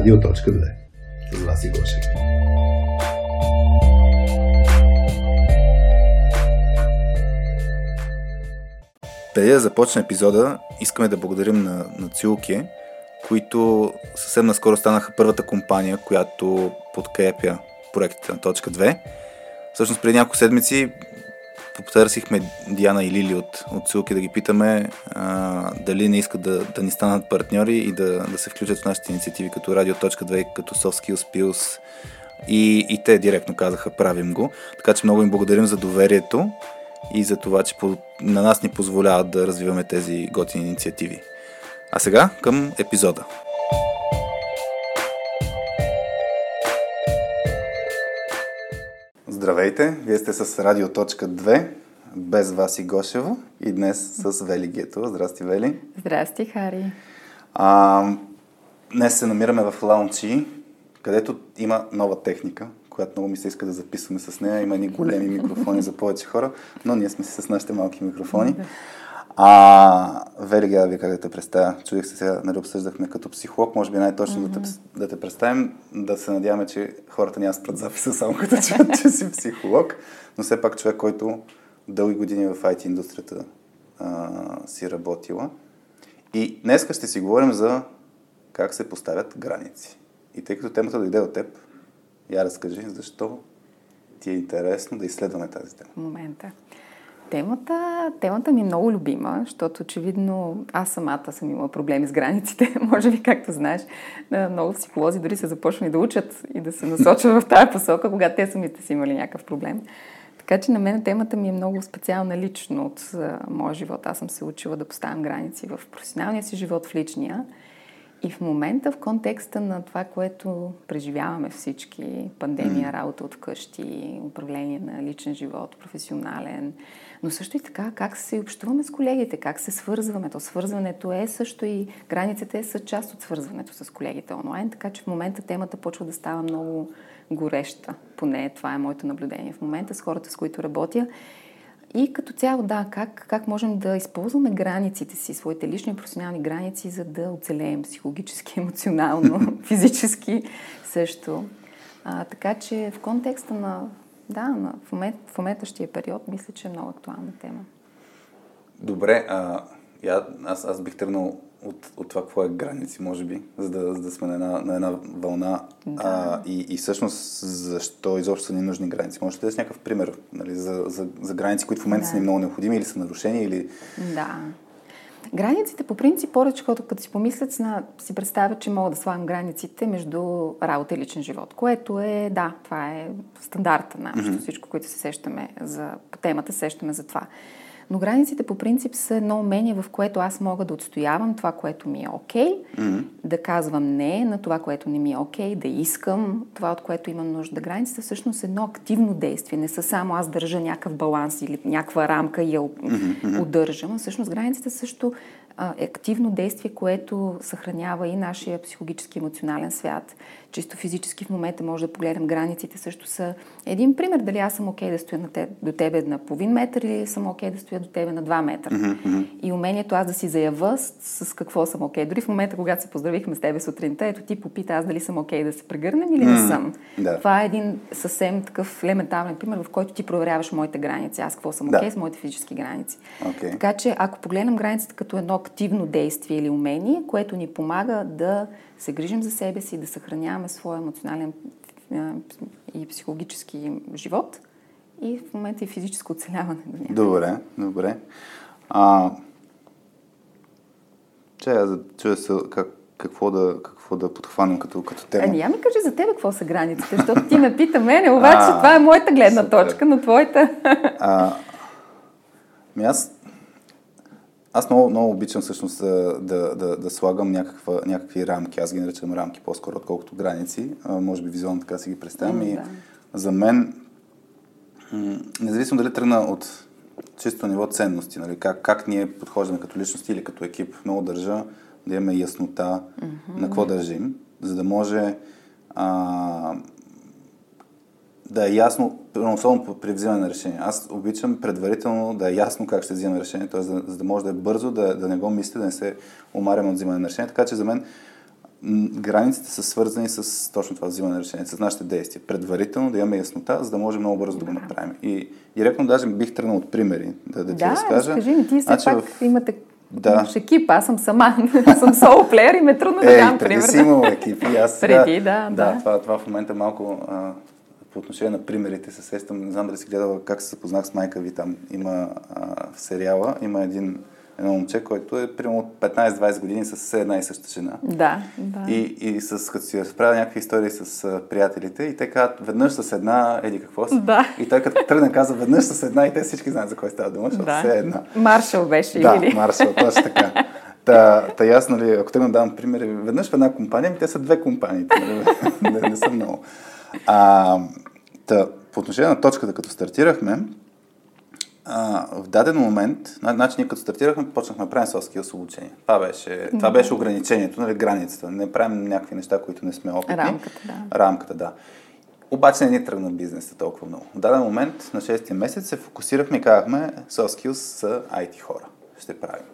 Радио.2 с Васи Гошев. Преди да започне епизода, искаме да благодарим на, на Цюлки, които съвсем наскоро станаха първата компания, която подкрепя проектите на точка 2. Всъщност преди няколко седмици потърсихме Диана и Лили от, от Цилки да ги питаме а, дали не искат да, да ни станат партньори и да, да се включат в нашите инициативи като Радио.2, като Soft Skills Pills и, и те директно казаха правим го. Така че много им благодарим за доверието и за това, че по, на нас ни позволяват да развиваме тези готини инициативи. А сега към епизода. Здравейте, вие сте с Радио.2, без вас и Гошева и днес с Вели Гетова. Здрасти, Вели. Здрасти, Хари. А, днес се намираме в лаунчи, където има нова техника, която много ми се иска да записваме с нея. Има ни големи микрофони за повече хора, но ние сме си с нашите малки микрофони. А, Вели, да ви как да те представя. Чудих се сега, нали обсъждахме като психолог, може би най-точно mm-hmm. да, те, да те представим, да се надяваме, че хората няма спрат записа само като чуят, че си психолог, но все пак човек, който дълги години в IT индустрията а, си работила. И днес ще си говорим за как се поставят граници. И тъй като темата дойде от теб, я разкажи защо ти е интересно да изследваме тази тема. Момента. Темата, темата ми е много любима, защото очевидно аз самата съм имала проблеми с границите. Може би, както знаеш, много психолози дори са започнали да учат и да се насочват в тази посока, когато те самите са имали някакъв проблем. Така че на мен темата ми е много специална лично от моя живот. Аз съм се учила да поставям граници в професионалния си живот, в личния. И в момента, в контекста на това, което преживяваме всички, пандемия, работа от вкъщи, управление на личен живот, професионален, но също и така как се общуваме с колегите, как се свързваме. То свързването е също и границите са част от свързването с колегите онлайн, така че в момента темата почва да става много гореща. Поне това е моето наблюдение в момента с хората, с които работя. И като цяло, да, как, как можем да използваме границите си, своите лични и професионални граници, за да оцелеем психологически, емоционално, физически също. А, така че в контекста на, да, на, в, момент, в моментащия период, мисля, че е много актуална тема. Добре, а, я, аз, аз бих тръгнал от, от това какво е граници, може би, за да, за да сме на една, на една вълна. Да. А, и, и всъщност, защо изобщо са ни нужни граници? Може да дадеш някакъв пример нали, за, за, за граници, които в момента да. са ни много необходими или са нарушени? Или... Да. Границите, по принцип, повече хората, като си помислят, си представят, че могат да слагам границите между работа и личен живот, което е, да, това е стандарта на mm-hmm. всичко, което се сещаме за, по темата, сещаме за това. Но границите по принцип са едно умение, в което аз мога да отстоявам това, което ми е окей, okay, mm-hmm. да казвам не на това, което не ми е окей, okay, да искам това, от което имам нужда. Границите всъщност едно активно действие. Не са само аз държа някакъв баланс или някаква рамка и я mm-hmm. удържам. Всъщност границите също активно действие, което съхранява и нашия психологически емоционален свят. Чисто физически в момента може да погледнем границите също са един пример дали аз съм окей okay да стоя на те, до тебе на половин метър или съм окей okay да стоя до тебе на 2 метра. Mm-hmm. И умението аз да си заява с, с какво съм окей. Okay. Дори в момента, когато се поздравихме с тебе сутринта, ето ти попита аз дали съм окей okay да се прегърнем или mm-hmm. не съм. Да. Това е един съвсем такъв елементарен пример, в който ти проверяваш моите граници. Аз какво съм окей okay, да. с моите физически граници. Okay. Така че ако погледнем границите като едно активно действие или умение, което ни помага да се грижим за себе си, да съхраняваме своя емоционален и психологически живот и в момента и физическо оцеляване. Добре, добре. А, че, да чуя се как, какво да, какво да подхванем като, като тема. Ами, я ми кажи за тебе какво са границите, защото ти ме пита мене, обаче а, това е моята гледна супер. точка, но твоята... А, ми аз аз много, много обичам всъщност да, да, да, да слагам някаква, някакви рамки. Аз ги наричам рамки по-скоро, отколкото граници. А, може би визуално така си ги представям. Mm, и да. за мен, независимо дали тръгна от чисто ниво ценности, нали, как, как ние подхождаме като личности или като екип, много държа да имаме яснота mm-hmm. на какво държим, за да може а, да е ясно, особено при взимане на решение. Аз обичам предварително да е ясно как ще взимаме решение, т.е. За, за да може да е бързо, да, да не го мисля, да не се омарям от взимане на решение. Така че за мен границите са свързани с точно това взимане на решение, с нашите действия. Предварително да имаме яснота, за да може много бързо да, да го направим. И директно даже бих тръгнал от примери, да, да ти да, разкажа. Да, разкажи ми, ти все значи, пак в... имате да. екип, аз съм сама, съм соло плеер и ме трудно да дам пример. Преди си имал екипи, аз Преди, да, да. Да, това, това в момента малко а, по отношение на примерите се сещам, не знам дали си гледала как се запознах с майка ви там. Има а, в сериала, има един едно момче, който е примерно от 15-20 години с една и съща жена. Да, да. И, и с, като си разправя някакви истории с а, приятелите и те казват веднъж с една, еди какво си. Да. И той като тръгне каза веднъж с една и те всички знаят за кой става дума, защото да. все е една. Маршал беше да, или? Да, Маршал, точно така. Та, та ясно ли, ако тръгна да дам примери, веднъж в една компания, те са две компании, нали? не, не са много. А, та, по отношение на точката, като стартирахме, а, в даден момент, значи ние като стартирахме, почнахме да правим соски обучение. Това беше, това беше ограничението, нали, границата. Не правим някакви неща, които не сме опитни. Рамката, да. Рамката, да. Обаче не ни тръгна бизнеса толкова много. В даден момент, на 6 месец, се фокусирахме и казахме, soft skills са IT хора. Ще правим.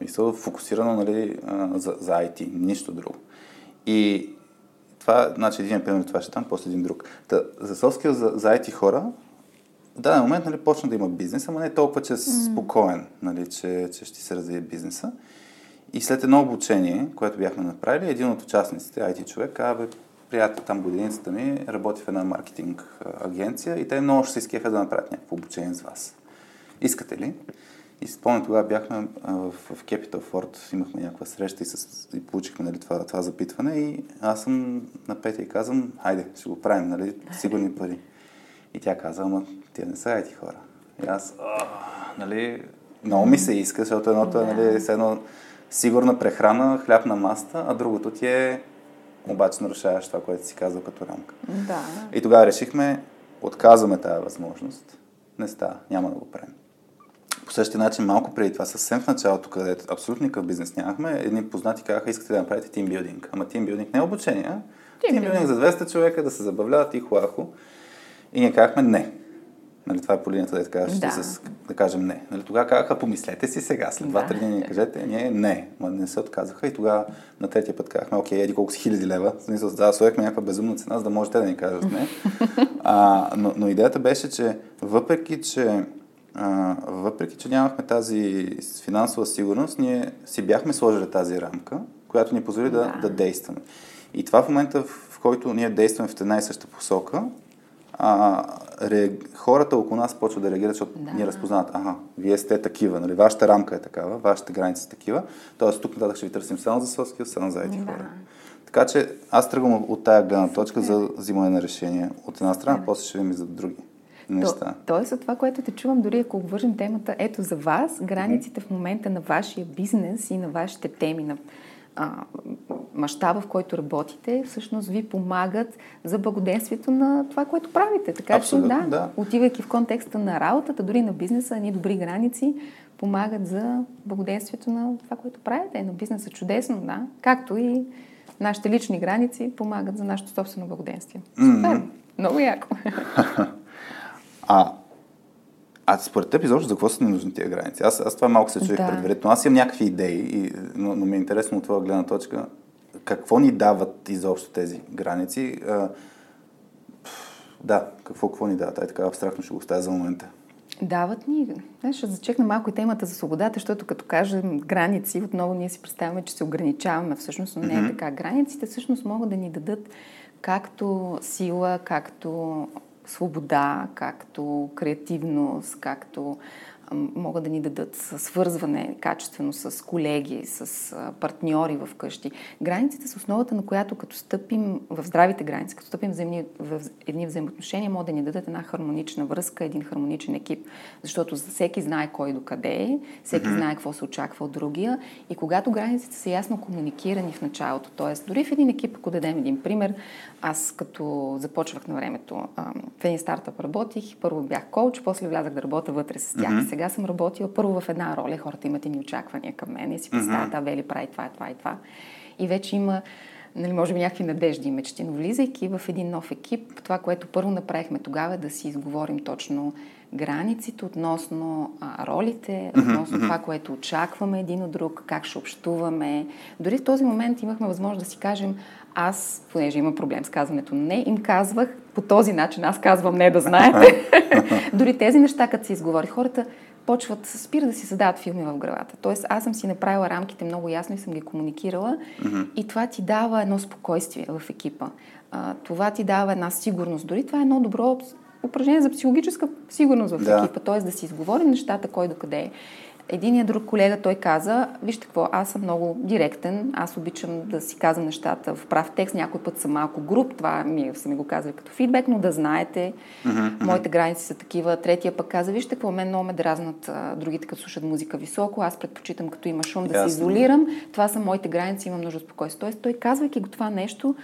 Мисля, фокусирано нали, за, за IT, нищо друго. И това, значи един пример, това ще там, после един друг. Та, за skills за, IT хора в даден момент нали, почна да има бизнес, ама не толкова, че е спокоен, нали, че, че ще се развие бизнеса. И след едно обучение, което бяхме направили, един от участниците, IT човек, каза, бе, приятел там годиницата ми, работи в една маркетинг агенция и те много ще се изкефят да направят някакво обучение с вас. Искате ли? И спомням, тогава бяхме в, в Capital Ford, имахме някаква среща и, с, и получихме нали, това, това запитване и аз съм на петия и казвам, хайде, ще го правим, нали, сигурни пари. И тя каза, ама тия не са ети хора. И аз, нали, много ми се иска, защото едното е, нали, с едно сигурна прехрана, хляб на маста, а другото ти е обаче нарушаваш това, което си казал като рамка. Да. И тогава решихме, отказваме тази възможност. Не става, няма да го правим. По същия начин, малко преди това, съвсем в началото, където абсолютно никакъв бизнес нямахме, едни познати казаха, искате да направите тимбилдинг. Ама тимбилдинг не е обучение, а? Тимбилдинг за 200 човека да се забавляват и хуахо. И ние казахме не. Нали, това е по линията, да ще да. С, да кажем не. Нали, тогава казаха, помислете си сега, след 2-3 да. дни кажете, ние не. Ма не се отказаха и тогава на третия път казахме, окей, еди колко си хиляди лева. Смисъл, да, сложихме някаква безумна цена, за да можете да ни кажат не. А, но, но идеята беше, че въпреки, че а, въпреки, че нямахме тази финансова сигурност, ние си бяхме сложили тази рамка, която ни позволи да, да, да действаме. И това в момента, в който ние действаме в една и съща посока, а, ре, хората около нас почват да реагират, защото да. ни разпознават, ага, вие сте такива, нали, вашата рамка е такава, вашите граници са такива, т.е. тук нататък ще ви търсим само за соски, само за ети да. хора. Така че аз тръгвам от тая гледна точка за взимане на решения от една страна, да. после ще видим и за други неща. То, тоест от това, което те чувам, дори ако вържим темата, ето за вас, границите в момента на вашия бизнес и на вашите теми, на мащаба, в който работите, всъщност ви помагат за благоденствието на това, което правите. Така Абсолютно, че, да, да, отивайки в контекста на работата, дори на бизнеса, ни добри граници помагат за благоденствието на това, което правите, на бизнеса. Чудесно, да. Както и нашите лични граници помагат за нашето собствено благоденствие. Супер! Mm-hmm. Много яко! а а според теб изобщо за какво са ни нужни тия граници? Аз, аз това малко се чуих да. предварително. Аз имам някакви идеи, и, но, но ми е интересно от твоя гледна точка. Какво ни дават изобщо тези граници? А, да, какво, какво ни дават? Ай така абстрактно ще го оставя за момента. Дават ни. Не, ще зачекна малко и темата за свободата, защото като кажем граници, отново ние си представяме, че се ограничаваме всъщност, но не е така. Границите всъщност могат да ни дадат както сила, както свобода, както креативност, както могат да ни дадат свързване качествено с колеги, с партньори в къщи. Границите са основата, на която като стъпим в здравите граници, като стъпим в, в едни взаимоотношения, могат да ни дадат една хармонична връзка, един хармоничен екип. Защото всеки знае кой до къде е, всеки mm-hmm. знае какво се очаква от другия. И когато границите са ясно комуникирани в началото, т.е. дори в един екип, ако дадем един пример, аз като започвах на времето в един стартъп работих, първо бях коуч, после влязах да работя вътре с тях. Mm-hmm сега съм работила първо в една роля, хората имат ни очаквания към мен и си представят, mm-hmm. а Вели прави това, това и това. И вече има, нали, може би някакви надежди и мечти, но влизайки в един нов екип, това, което първо направихме тогава е да си изговорим точно границите, относно а, ролите, относно mm-hmm. това, което очакваме един от друг, как ще общуваме. Дори в този момент имахме възможност да си кажем, аз, понеже има проблем с казването не, им казвах по този начин, аз казвам не да знаете. Дори тези неща, като се изговори, хората почват, спира да си задават филми в главата. Тоест, аз съм си направила рамките много ясно и съм ги комуникирала mm-hmm. и това ти дава едно спокойствие в екипа. А, това ти дава една сигурност. Дори това е едно добро упражнение за психологическа сигурност в да. екипа, т.е. да си изговорим нещата кой докъде е. Единият друг колега, той каза, вижте какво, аз съм много директен, аз обичам да си казвам нещата в прав текст, някой път съм малко груп, това ми са ми го казали като фидбек, но да знаете, mm-hmm. моите граници са такива. Третия пък каза, вижте какво, мен много ме дразнат другите, като слушат музика високо, аз предпочитам като има шум да се изолирам, това са моите граници, имам нужда от спокойствие. Тоест той казвайки го това нещо,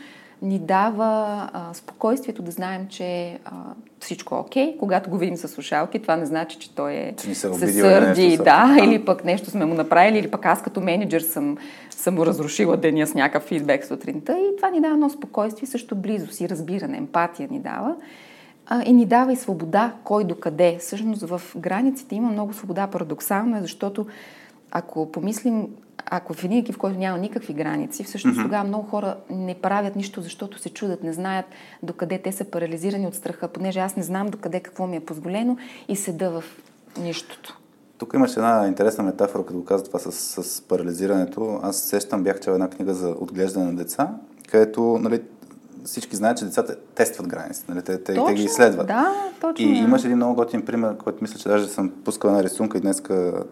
ни дава а, спокойствието да знаем, че а, всичко е окей. Когато го видим с слушалки, това не значи, че той е че се, се сърди, нещо, да, да, или пък нещо сме му направили, или пък аз като менеджер съм, съм му разрушила деня с някакъв фидбек сутринта. И това ни дава едно спокойствие, също близост и разбиране, емпатия ни дава. А, и ни дава и свобода, кой докъде. Всъщност в границите има много свобода. Парадоксално е, защото ако помислим ако в един екип, в който няма никакви граници, всъщност mm-hmm. тогава много хора не правят нищо, защото се чудят, не знаят докъде те са парализирани от страха, понеже аз не знам докъде какво ми е позволено и седа в нищото. Тук имаше една интересна метафора, като каза това с, с парализирането. Аз сещам, бях чел една книга за отглеждане на деца, където нали, всички знаят, че децата тестват границите, нали? те, те, точно, те ги изследват. Да, точно. И имаш един много готин пример, който мисля, че даже съм пускал една рисунка и днес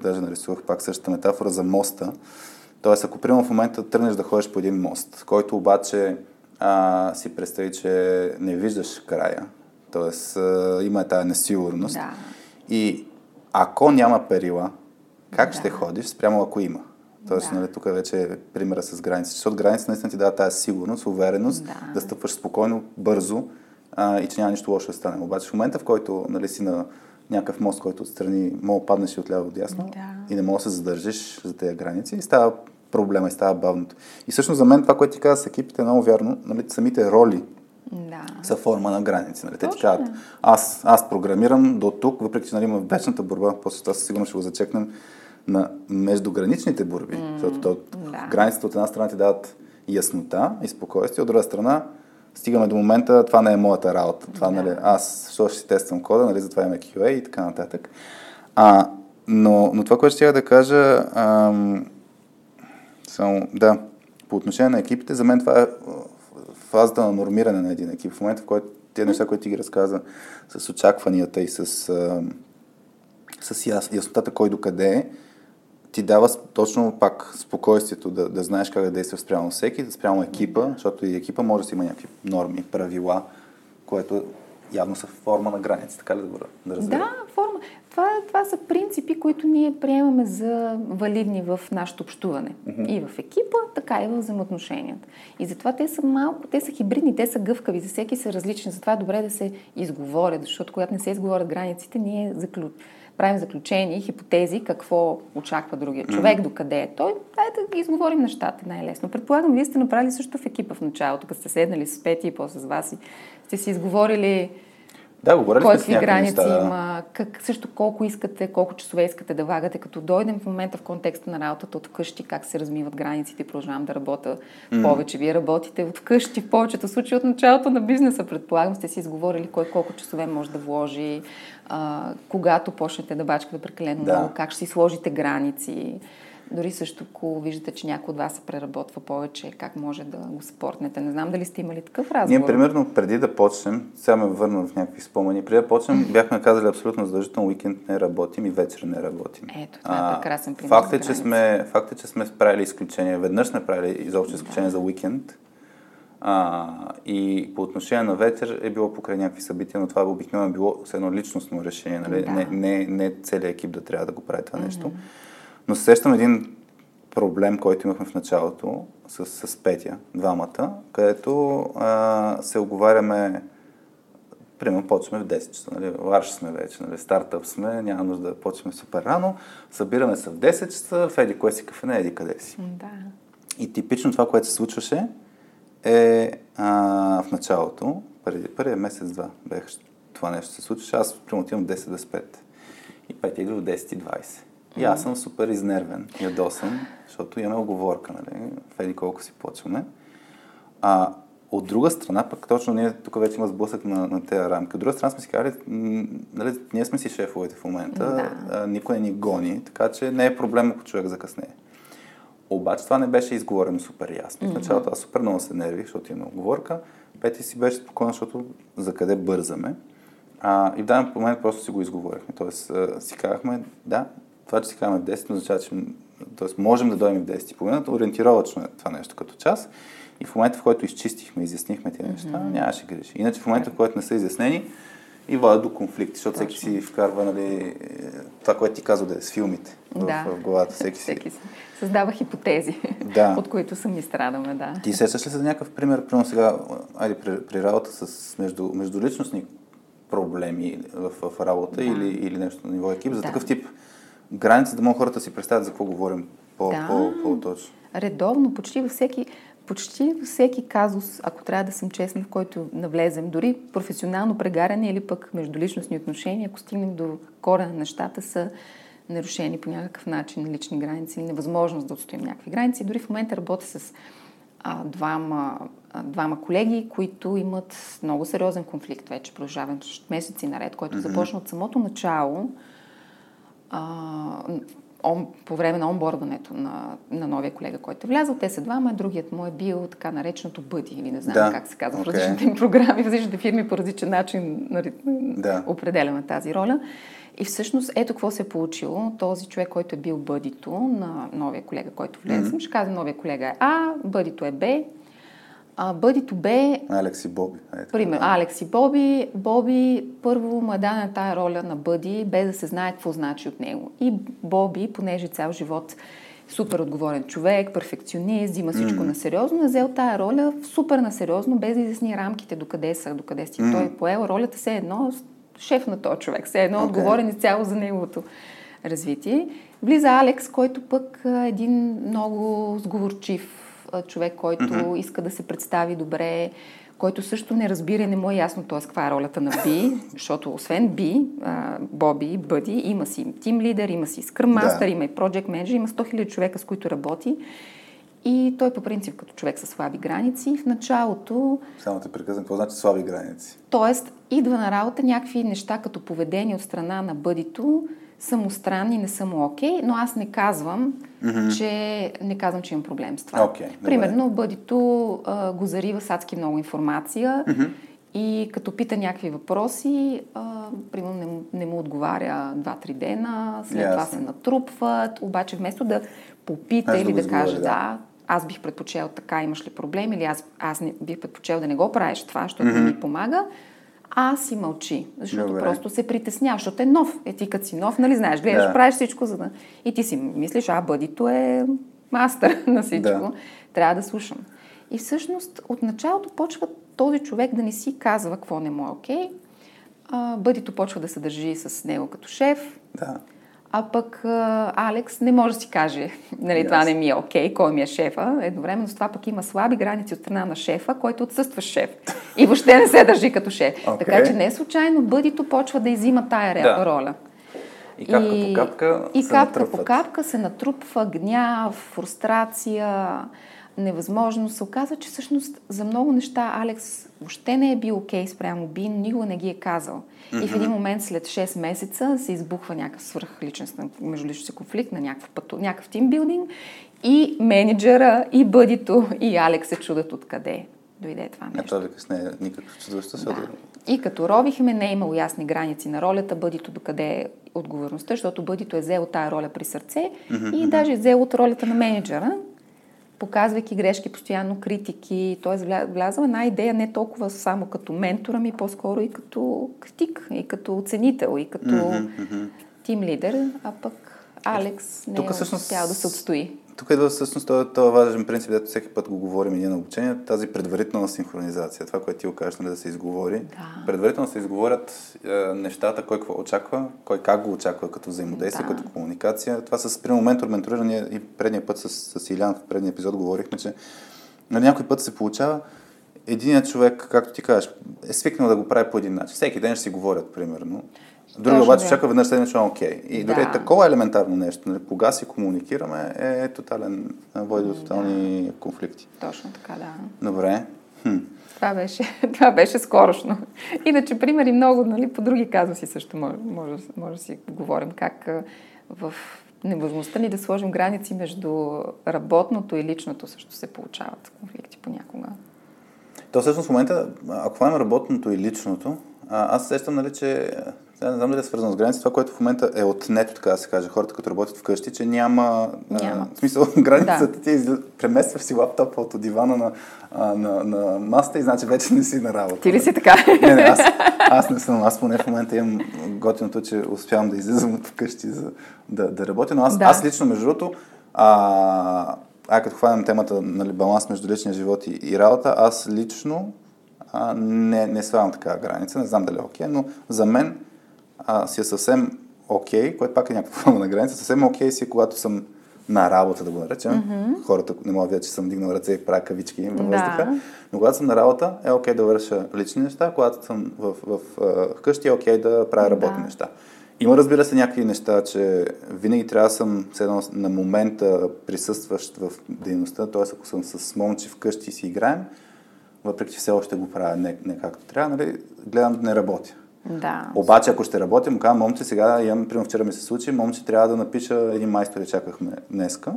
даже нарисувах пак същата метафора за моста. Тоест, ако примерно в момента тръгнеш да ходиш по един мост, който обаче а, си представи, че не виждаш края, т.е. има тази несигурност. Да. И ако няма перила, как да. ще ходиш спрямо ако има? Тоест, да. нали, тук вече е примера с граници. Защото граници наистина ти дава тази сигурност, увереност, да, да стъпваш спокойно, бързо а, и че няма нищо лошо да стане. Обаче в момента, в който нали, си на някакъв мост, който отстрани, мога паднеш и отляво дясно да. и не можеш да се задържиш за тези граници и става проблема и става бавното. И всъщност за мен това, което ти каза с екипите е много вярно. Нали, самите роли да. са форма на граници. Нали? Те ти казват, аз, аз програмирам до тук, въпреки че нали, има вечната борба, после това сигурно ще го зачекнем, на междуграничните борби, mm, защото то, да. границите от една страна ти дават яснота и спокойствие, от друга страна стигаме до момента, това не е моята работа. Това, да. нали, аз защо ще си тествам кода, нали, затова имаме QA и така нататък. А, но, но това, което ще да кажа, ам, само, да, по отношение на екипите, за мен това е фазата на нормиране на един екип. В момента, в който тези неща, които ти ги разказа, с очакванията и с, с яс, яснотата кой докъде е, ти дава точно пак спокойствието да, да знаеш как да действаш спрямо всеки, спрямо екипа, защото и екипа може да си има някакви норми, правила, което явно са форма на граници, така ли да, да разбера? Да, форма. Това, това са принципи, които ние приемаме за валидни в нашето общуване. Uh-huh. И в екипа, така и в взаимоотношенията. И затова те са малко, те са хибридни, те са гъвкави, за всеки са различни. Затова е добре да се изговорят, защото когато не се изговорят границите, ние заключ правим заключения и хипотези какво очаква другия човек, mm-hmm. докъде е той. Дай да ги изговорим нещата най-лесно. Предполагам, вие сте направили също в екипа в началото, като сте седнали с Пети и после с вас и сте си изговорили да, говорили кой какви граници неща, има, как, също колко искате, колко часове искате да влагате, като дойдем в момента в контекста на работата от вкъщи, как се размиват границите и продължавам да работя mm. повече. Вие работите от вкъщи в повечето случаи от началото на бизнеса, предполагам, сте си изговорили кой колко часове може да вложи, а, когато почнете да бачкате прекалено да. много, как ще си сложите граници. Дори също, ако виждате, че някой от вас се преработва повече, как може да го спортнете. Не знам дали сте имали такъв разговор. Ние, примерно, преди да почнем, сега ме върна в някакви спомени, преди да почнем, бяхме казали абсолютно задължително, уикенд не работим и вечер не работим. Ето, това е прекрасен пример. Факт е, че сме, факт е, че сме правили изключение. Веднъж сме правили изобщо изключение да. за уикенд. А, и по отношение на вечер е било покрай някакви събития, но това обикновено било с едно личностно решение. Нали? Да. Не, не, не целият екип да трябва да го прави това mm-hmm. нещо. Но сещам един проблем, който имахме в началото с, с Петя, двамата, където а, се оговаряме примерно почваме в 10 часа, нали, ларш сме вече, нали, стартъп сме, няма нужда да почваме супер рано, събираме се в 10 часа, в еди кое си кафене, еди къде си. Да. И типично това, което се случваше, е а, в началото, преди, първия месец-два, бях това нещо се случваше. Аз, примерно, отивам 10 без 5 и Петя идва в 10 и 20. И аз съм супер изнервен, ядосан, защото имаме оговорка, нали, в еди колко си почваме. А от друга страна, пък точно ние тук вече има сблъсък на, на тези рамки. От друга страна сме си казали, нали, ние сме си шефовете в момента, Да. а, никой не ни гони, така че не е проблем, ако човек закъснее. Обаче това не беше изговорено супер ясно. В началото аз супер много се нервих, защото имаме оговорка. Пети си беше спокойно, защото за къде бързаме. А, и в даден момент просто си го изговорихме. Тоест а, си казахме, да, това, че си казваме в 10, не означава, че тоест, можем да дойдем в 10 и половината, ориентировачно е това нещо като час. И в момента, в който изчистихме, изяснихме тези неща, mm-hmm. нямаше греши. Иначе в момента, в който не са изяснени, и водят до конфликти, защото всеки си вкарва нали, това, което ти казва да е с филмите в, Да. в главата. Всеки. Всеки си създава хипотези, Да. от които сами страдаме, да. Ти сещаш ли за някакъв пример, примерно сега, айде при, при работа с между, междуличностни проблеми в, в работа Да. или, или нещо на ниво екип, за Да. такъв тип граници, да могат хората си представят за какво говорим по, Да. по, по-точно. Редовно, почти във всеки, почти всеки казус, ако трябва да съм честна, в който навлезем, дори професионално прегаряне или пък междуличностни отношения, ако стигнем до кора на нещата, са нарушени по някакъв начин лични граници или невъзможност да отстоим някакви граници. Дори в момента работя с а, двама, а, двама колеги, които имат много сериозен конфликт вече, продължаващ месеци наред, който mm-hmm. започна от самото начало а, он, по време на онбордването на, на новия колега, който е влязъл. Те са двама, другият му е бил така нареченото бъди, или не знам Да, как се казва, в окей. различните им програми, в различните фирми по различен начин нали, Да. определяме тази роля. И всъщност ето какво се е получило. Този човек, който е бил бъдито на новия колега, който влезе, mm-hmm. ще казва новия колега е А, бъдито е Б, а, бъдито Б Алекс и Боби. Е, Пример, да. Алекс и Боби. Боби първо му е дадена тая роля на Бъди, без да се знае какво значи от него. И Боби, понеже цял живот супер отговорен човек, перфекционист, взима всичко mm. на сериозно, е взел тая роля супер на сериозно, без да изясни рамките докъде са, докъде си. Mm. Той е поел ролята все едно шеф на този човек, все едно Okay. отговорен изцяло за неговото развитие. Влиза Алекс, който пък е един много сговорчив човек, който mm-hmm. иска да се представи добре, който също не разбира не му е ясно т.е. каква е ролята на Би, защото освен Би, Боби, Бъди, има си тим лидер, има си скръм мастър, Да. има и project менеджер, има 100 000 човека, с които работи. И той по принцип като човек с слаби граници. В началото Само те прекъсвам, какво значи слаби граници? Тоест, идва на работа някакви неща като поведение от страна на бъдито, са му странни, не са му окей, но аз не казвам, mm-hmm. че не казвам, че имам проблем с това. Добре. Примерно, бъдито а, го зарива с адски много информация Mm-hmm. и като пита някакви въпроси, а, примерно не, не му отговаря 2-3 дена, след това Ясно. се натрупват, обаче вместо да попита Аз да или да изговори, каже да. да, аз бих предпочел така, имаш ли проблем, или аз, аз не, бих предпочел да не го правиш това, защото mm-hmm. не ми помага, а си мълчи, защото Добре. просто се притеснява, защото е нов. Е, ти като си нов, нали знаеш, гледаш, Да. правиш всичко, за да... И ти си мислиш, а, бъдито е мастър на всичко. Да. Трябва да слушам. И всъщност от началото почва този човек да не си казва какво не му е окей. А, бъдито почва да се държи с него като шеф, Да. А пък а, Алекс не може да си каже, нали, това Ясно. не ми е окей, кой ми е шефа. Едновременно с това пък има слаби граници от страна на шефа, който отсъства шеф. И въобще не се държи като шеф. Окей. Така че не случайно бъдито почва да изима тая Да. роля. И капка по капка и се капка по капка се натрупва гняв, фрустрация, невъзможност. Се оказва, че всъщност за много неща Алекс въобще не е бил окей спрямо Бин, никога не ги е казал. И в един момент след 6 месеца се избухва някакъв свръхличностен междуличностен конфликт на някакъв, пъту, някакъв тимбилдинг и менеджера, и бъдито, и Алекс се чудат откъде дойде това А нещо. това викаш не е никакво чудовище. Да. И като робихме, не е имало ясни граници на ролята, бъдито докъде е отговорността, защото бъдито е взел тая роля при сърце mm-hmm. и даже е взел от ролята на менеджера, показвайки грешки, постоянно критики. Т.е. вля- влязла една идея не толкова само като ментора ми, по-скоро и като критик, и като оценител, и като mm-hmm. тим лидер, а пък Алекс не Тук е всъщност- успял да се отстои. Тук идва всъщност този, този важен принцип, дето всеки път го говорим и ние на обучение, тази предварителна синхронизация. Това, което ти го кажеш, нали, да се изговори. Да. Предварително се изговорят е, нещата, кой какво очаква, кой как го очаква като взаимодействие, Да. като комуникация. Това с примерно ментор, менториране и предния път с, с Илян, в предния епизод говорихме, че на някой път се получава единият човек, както ти кажеш, е свикнал да го прави по един начин. Всеки ден ще си говорят, примерно. Другия обаче чака веднъж седмично, окей. И дори да. такова елементарно нещо, нали, кога си комуникираме, е тотален, води до тотални да. конфликти. Точно така, да. Добре. Хм. Това беше, това беше скорошно. Иначе примери много, нали, по други казуси също може, може, може да си говорим как в невъзможността ни да сложим граници между работното и личното също се получават конфликти понякога. То всъщност в момента, ако хванем работното и личното, аз сещам, нали, че сега не знам дали е свързано с граници, това, което в момента е отнето, така да се каже, хората като работят вкъщи, че няма, няма. А, в смисъл, границата да. ти преместваш си лаптопа от дивана на, а, на, на маста и значи вече не си на работа. Ти ли си така? Не, не, аз, аз не съм. Аз поне в момента имам готиното, че успявам да излизам от вкъщи за да, да работя, но аз, да. аз лично, между другото, а, а като хванем темата нали, баланс между личния живот и, и работа, аз лично а, не, не слагам такава граница, не знам дали е окей, но за мен а, си е съвсем окей, okay, което пак е някаква форма на граница, съвсем окей okay си е, когато съм на работа, да го наречем. Mm-hmm. Хората не могат да видят, че съм дигнал ръце и правя кавички във въздуха. Да. Но когато съм на работа, е окей okay да върша лични неща. Когато съм в, в, в, вкъщи, е окей okay да правя работни да. неща. Има, разбира се, някакви неща, че винаги трябва да съм едно, на момента присъстващ в дейността, т.е. ако съм с момче вкъщи и си играем, въпреки че все още го правя не, не както трябва, нали, гледам да не работя. Да. Обаче, ако ще работя, му казвам, момче, сега, имам, примерно вчера ми се случи, момче трябва да напиша, един майстор чакахме днеска,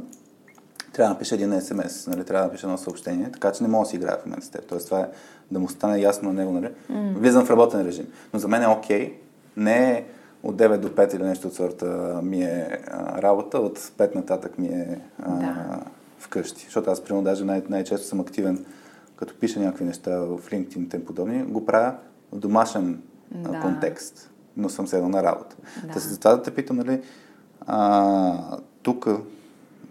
трябва да напиша един СМС, нали, трябва да напиша едно съобщение, така че не мога да си играя в момента с теб. Тоест, това е да му стане ясно на него, нали? Mm. Влизам в работен режим. Но за мен е окей, okay. не е от 9 до 5 или нещо от сорта ми е а, работа, от 5 нататък ми е а, да. вкъщи. Защото аз, примерно, даже най- най-често съм активен, като пиша някакви неща в LinkedIn и подобни, го правя в домашен да. контекст, но съм седнал на работа. Да. Та, затова да те питам, нали, а, тук,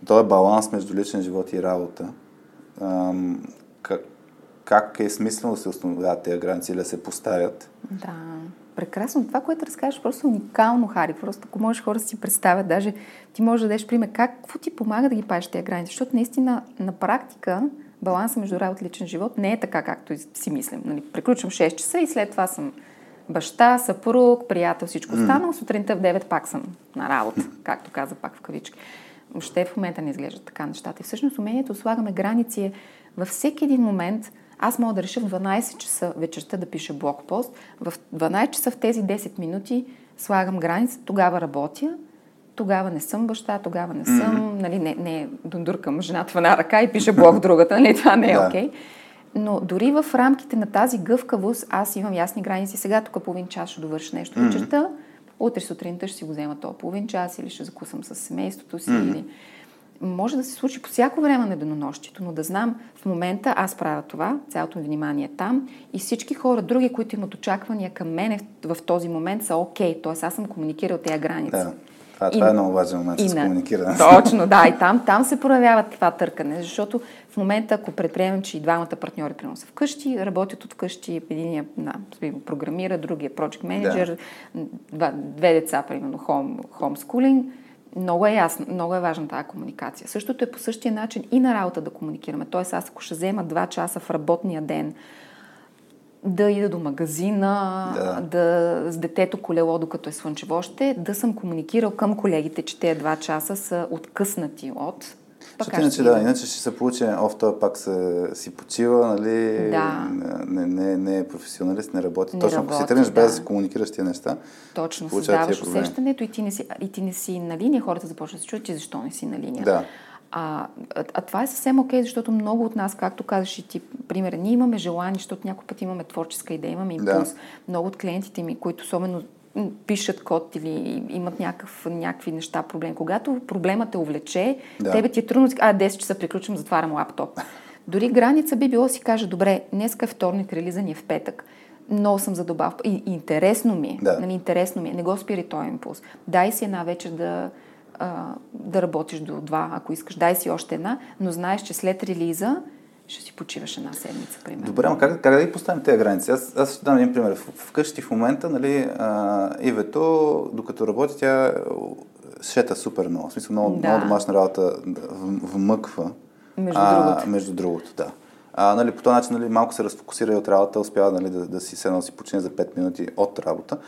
този баланс между личен живот и работа, а, как, как е смислено да се установяват тези граници или да се поставят? Да, прекрасно. Това, което разкажеш, просто уникално, Хари. Просто ако можеш хора да си представят, даже ти можеш да дадеш пример, какво ти помага да ги паеш тези граници, защото наистина на практика баланса между работа и личен живот не е така, както си мислим. Нали, приключвам 6 часа и след това съм баща, съпруг, приятел, всичко останало. Сутринта в 9 пак съм на работа, както каза пак в кавички. Въобще в момента не изглеждат така нещата. И всъщност умението слагаме граници е във всеки един момент. Аз мога да реша в 12 часа вечерта да пиша блокпост. В 12 часа в тези 10 минути слагам граница, тогава работя, тогава не съм баща, тогава не съм, mm-hmm. нали, не, не дундуркам жената в една ръка и пиша блок другата, нали, това не е окей. Okay. Но дори в рамките на тази гъвкавост, аз имам ясни граници. Сега тук половин час ще довърша нещо mm-hmm. вечерта, утре сутринта ще си го взема то половин час или ще закусам с семейството си. Mm-hmm. Или... Може да се случи по всяко време на денонощието, но да знам в момента аз правя това, цялото ми внимание е там и всички хора, други, които имат очаквания към мене в, този момент са окей, okay, т.е. аз съм комуникирал тези граници. Да. Това, това е много важен момент с комуникиране. Точно, да. И там, там се проявява това търкане, защото в момента, ако предприемем, че и двамата партньори приноса са вкъщи, работят от вкъщи, единия да, програмира, другия project manager, да. две деца, примерно, home, homeschooling, много е ясно, много е важна тази комуникация. Същото е по същия начин и на работа да комуникираме. Тоест, аз ако ще взема два часа в работния ден, да ида до магазина, да. да с детето колело, докато е слънчево още, да съм комуникирал към колегите, че тези два часа са откъснати от защото иначе, да, иначе ще се получи, оф, той пак се, си почива, нали, да. не, не, не е професионалист, не работи. Не Точно работи, ако си тръгнеш да. без да комуникираш тия неща, Точно, създаваш усещането и ти, не си, и ти не си на линия, хората започват да се чуят, че защо не си на линия. Да. А, а, а това е съвсем окей, okay, защото много от нас, както казваш и ти, пример, ние имаме желание, защото някой път имаме творческа идея, имаме импулс. Да. Много от клиентите ми, които особено пишат код или имат някакъв, някакви неща, проблем. Когато проблемът те увлече, да. тебе ти е трудно, а 10 часа приключвам, затварям лаптоп. Дори граница би било си каже, добре, днеска е вторник, релиза ни е в петък. Много съм задобав. И, и интересно ми е. Да. Нали, интересно ми е. Не го спири този импулс. Дай си една вечер да, а, да работиш до два, ако искаш. Дай си още една, но знаеш, че след релиза ще си почиваш една седмица, примерно. Добре, но как, как да ги поставим тези граници? Аз, аз ще дам един пример. Вкъщи в момента, нали, а, Ивето, докато работи, тя шета супер много. В смисъл, много, да. много домашна работа вмъква. Между а, другото. Между другото, да. А, нали, по този начин нали, малко се разфокусира и от работа, успява нали, да, да си се носи почине за 5 минути от работа.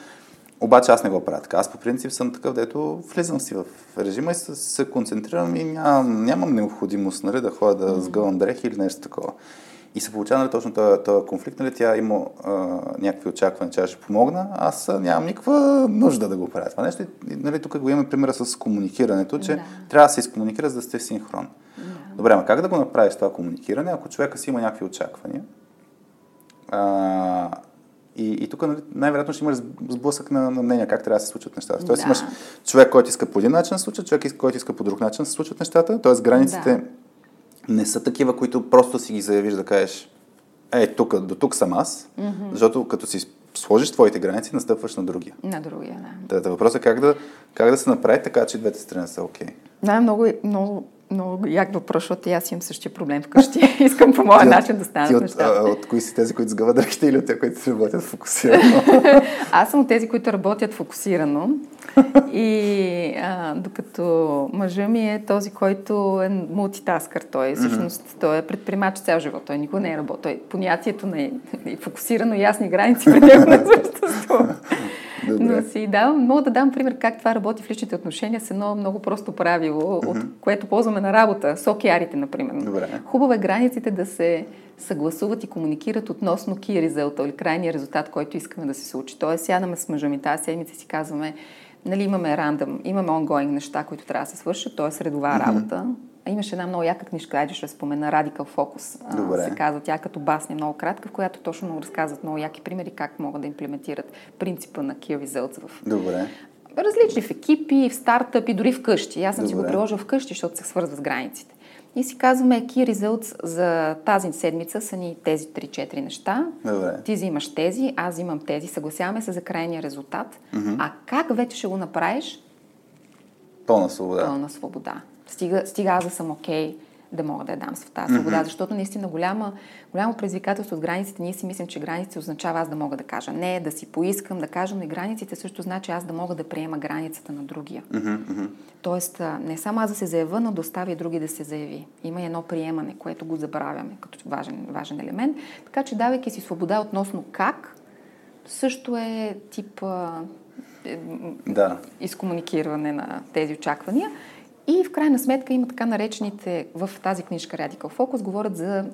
Обаче аз не го правя така. Аз по принцип съм такъв, дето влизам си в режима и се, се концентрирам и нямам, нямам необходимост нали, да ходя да сгъвам дрехи или нещо такова. И се получава нали, точно този, този конфликт, нали, тя има а, някакви очаквания, че аз ще помогна, аз нямам никаква нужда да го правя това нещо. И, нали, тук го имаме примера с комуникирането, че Да. трябва да се изкомуникира, за да сте в синхрон. Да. Добре, ама как да го направиш това комуникиране, ако човека си има някакви очаквания? А, и, и тук нали, най-вероятно ще имаш сблъсък на, на мнения как трябва да се случват нещата. Тоест Да. имаш човек, който иска по един начин да се случат, човек, който иска по друг начин да се случват нещата. Тоест границите Да. не са такива, които просто си ги заявиш да кажеш е, тук, до тук съм аз, mm-hmm. защото като си сложиш твоите граници, настъпваш на другия. На другия, да. Та, въпросът е как да, как да се направи така, че двете страни са окей. Да, много, много, много як въпрос, защото аз имам същия проблем вкъщи. Искам по моя от- начин да станат от, нещата. а, от кои си тези, които сгъват дръхите или от тези, които работят фокусирано? Аз съм от тези, които работят фокусирано. И а, докато мъжа ми е този, който е мултитаскър. Той всъщност той е предприемач цял живот. Той никога не е работил. Понятието на е фокусирано и ясни граници при него не съществува. Добре. Но си давам, мога да дам пример как това работи в личните отношения с едно много просто правило, от което ползваме на работа, с океарите, например. Добре. Хубаво е границите да се съгласуват и комуникират относно key result или крайния резултат, който искаме да се случи. Тоест, сядаме с мъжа ми тази седмица си казваме, нали, имаме рандъм, имаме ongoing неща, които трябва да се свършат, т.е. редова mm-hmm. работа. Имаше една много яка книжка, айде ще спомена Radical Focus. Добре. Се казва тя като басня, много кратка, в която точно разказват много яки примери как могат да имплементират принципа на key results в Добре. различни в екипи, в стартъпи, дори вкъщи. Аз съм си го Добре. приложила вкъщи, защото се свързва с границите. И си казваме, key results за тази седмица са ни тези 3-4 неща. Добре. Ти взимаш тези, аз взимам тези, съгласяваме се за крайния резултат. А как вече ще го направиш? Пълна свобода. Пълна свобода. Стига, стига аз да съм окей да мога да я дам в тази свобода, защото наистина голяма, голямо предизвикателство с границите. Ние си мислим, че границите означава аз да мога да кажа не, да си поискам, да кажа, но и границите също значи аз да мога да приема границата на другия. Тоест, а, не само аз да се заявя, но да оставя и други да се заяви. Има едно приемане, което го забравяме като важен, важен елемент. Така че, давайки си свобода относно как, също е тип е, Да. изкомуникиране на тези очаквания. И в крайна сметка има така наречените в тази книжка Radical Focus говорят за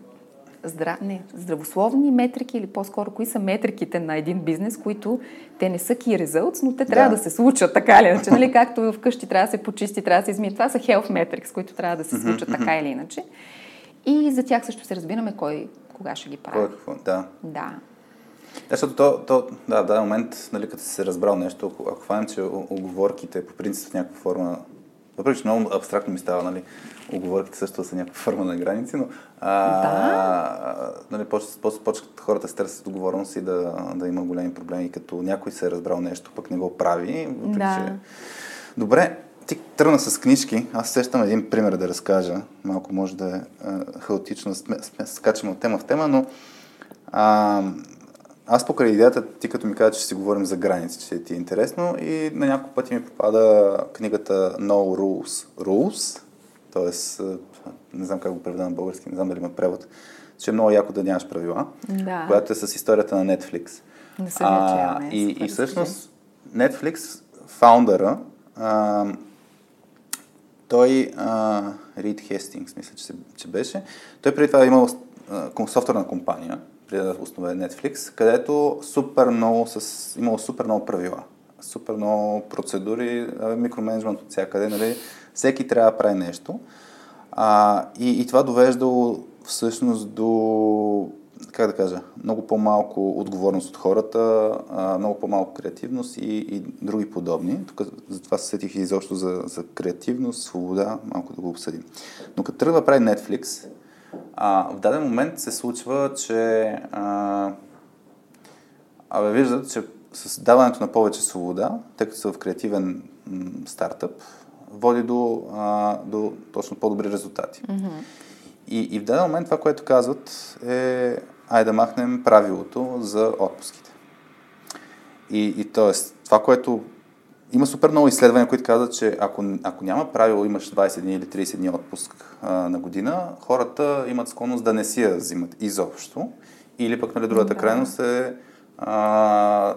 здра... не, здравословни метрики или по-скоро кои са метриките на един бизнес, които те не са key results, но те трябва Да. да, се случат така или иначе. Нали? Както вкъщи трябва да се почисти, трябва да се измие. Това са health metrics, които трябва да се случат така или иначе. И за тях също се разбираме кой кога ще ги Кой прави. е какво? Да. Да. Да, защото то, то, да, даден момент, нали, като си се разбрал нещо, ако, ако хванем, че оговорките по принцип в някаква форма, въпреки че много абстрактно ми става, нали, оговорките също са някаква форма на граници, но а, Да. нали, почват, почват, хората се търсят отговорност и да, да има големи проблеми, като някой се е разбрал нещо, пък не го прави. Въпреки, Да. че... Добре, ти тръгна с книжки. Аз сещам един пример да разкажа. Малко може да е хаотично, сме, сме, скачаме от тема в тема, но а, аз покрай идеята, ти като ми каза, че ще си говорим за граници, че ти е интересно и на няколко пъти ми попада книгата No Rules. Rules, т.е. не знам как го преведа на български, не знам дали има превод, че е много яко да нямаш правила, Да. която е с историята на Netflix. Не съм не, и, и всъщност. Netflix, фаундъра, а, той, а, Рид Хестингс, мисля, че, се, че беше, той преди това е имал а, софтуерна компания, преди да основе Netflix, където супер много, с, имало супер много правила, супер много процедури, микроменеджмент от всякъде, нали? всеки трябва да прави нещо. А, и, и това довеждало всъщност до, как да кажа, много по-малко отговорност от хората, а, много по-малко креативност и, и други подобни. Тук затова се сетих изобщо за, за креативност, свобода, малко да го обсъдим. Но като тръгва прави Netflix, а, в даден момент се случва, че а, Абе, виждат, че с даването на повече свобода, тъй като са в креативен м, стартъп, води до, а, до точно по-добри резултати. Mm-hmm. И, и в даден момент това, което казват е, айде да махнем правилото за отпуските. И, и т.е. това, което има супер много изследвания, които казват, че ако, ако няма правило, имаш 20 дни или 30 дни отпуск а, на година, хората имат склонност да не си я взимат изобщо. Или пък, нали, другата да. крайност е, а,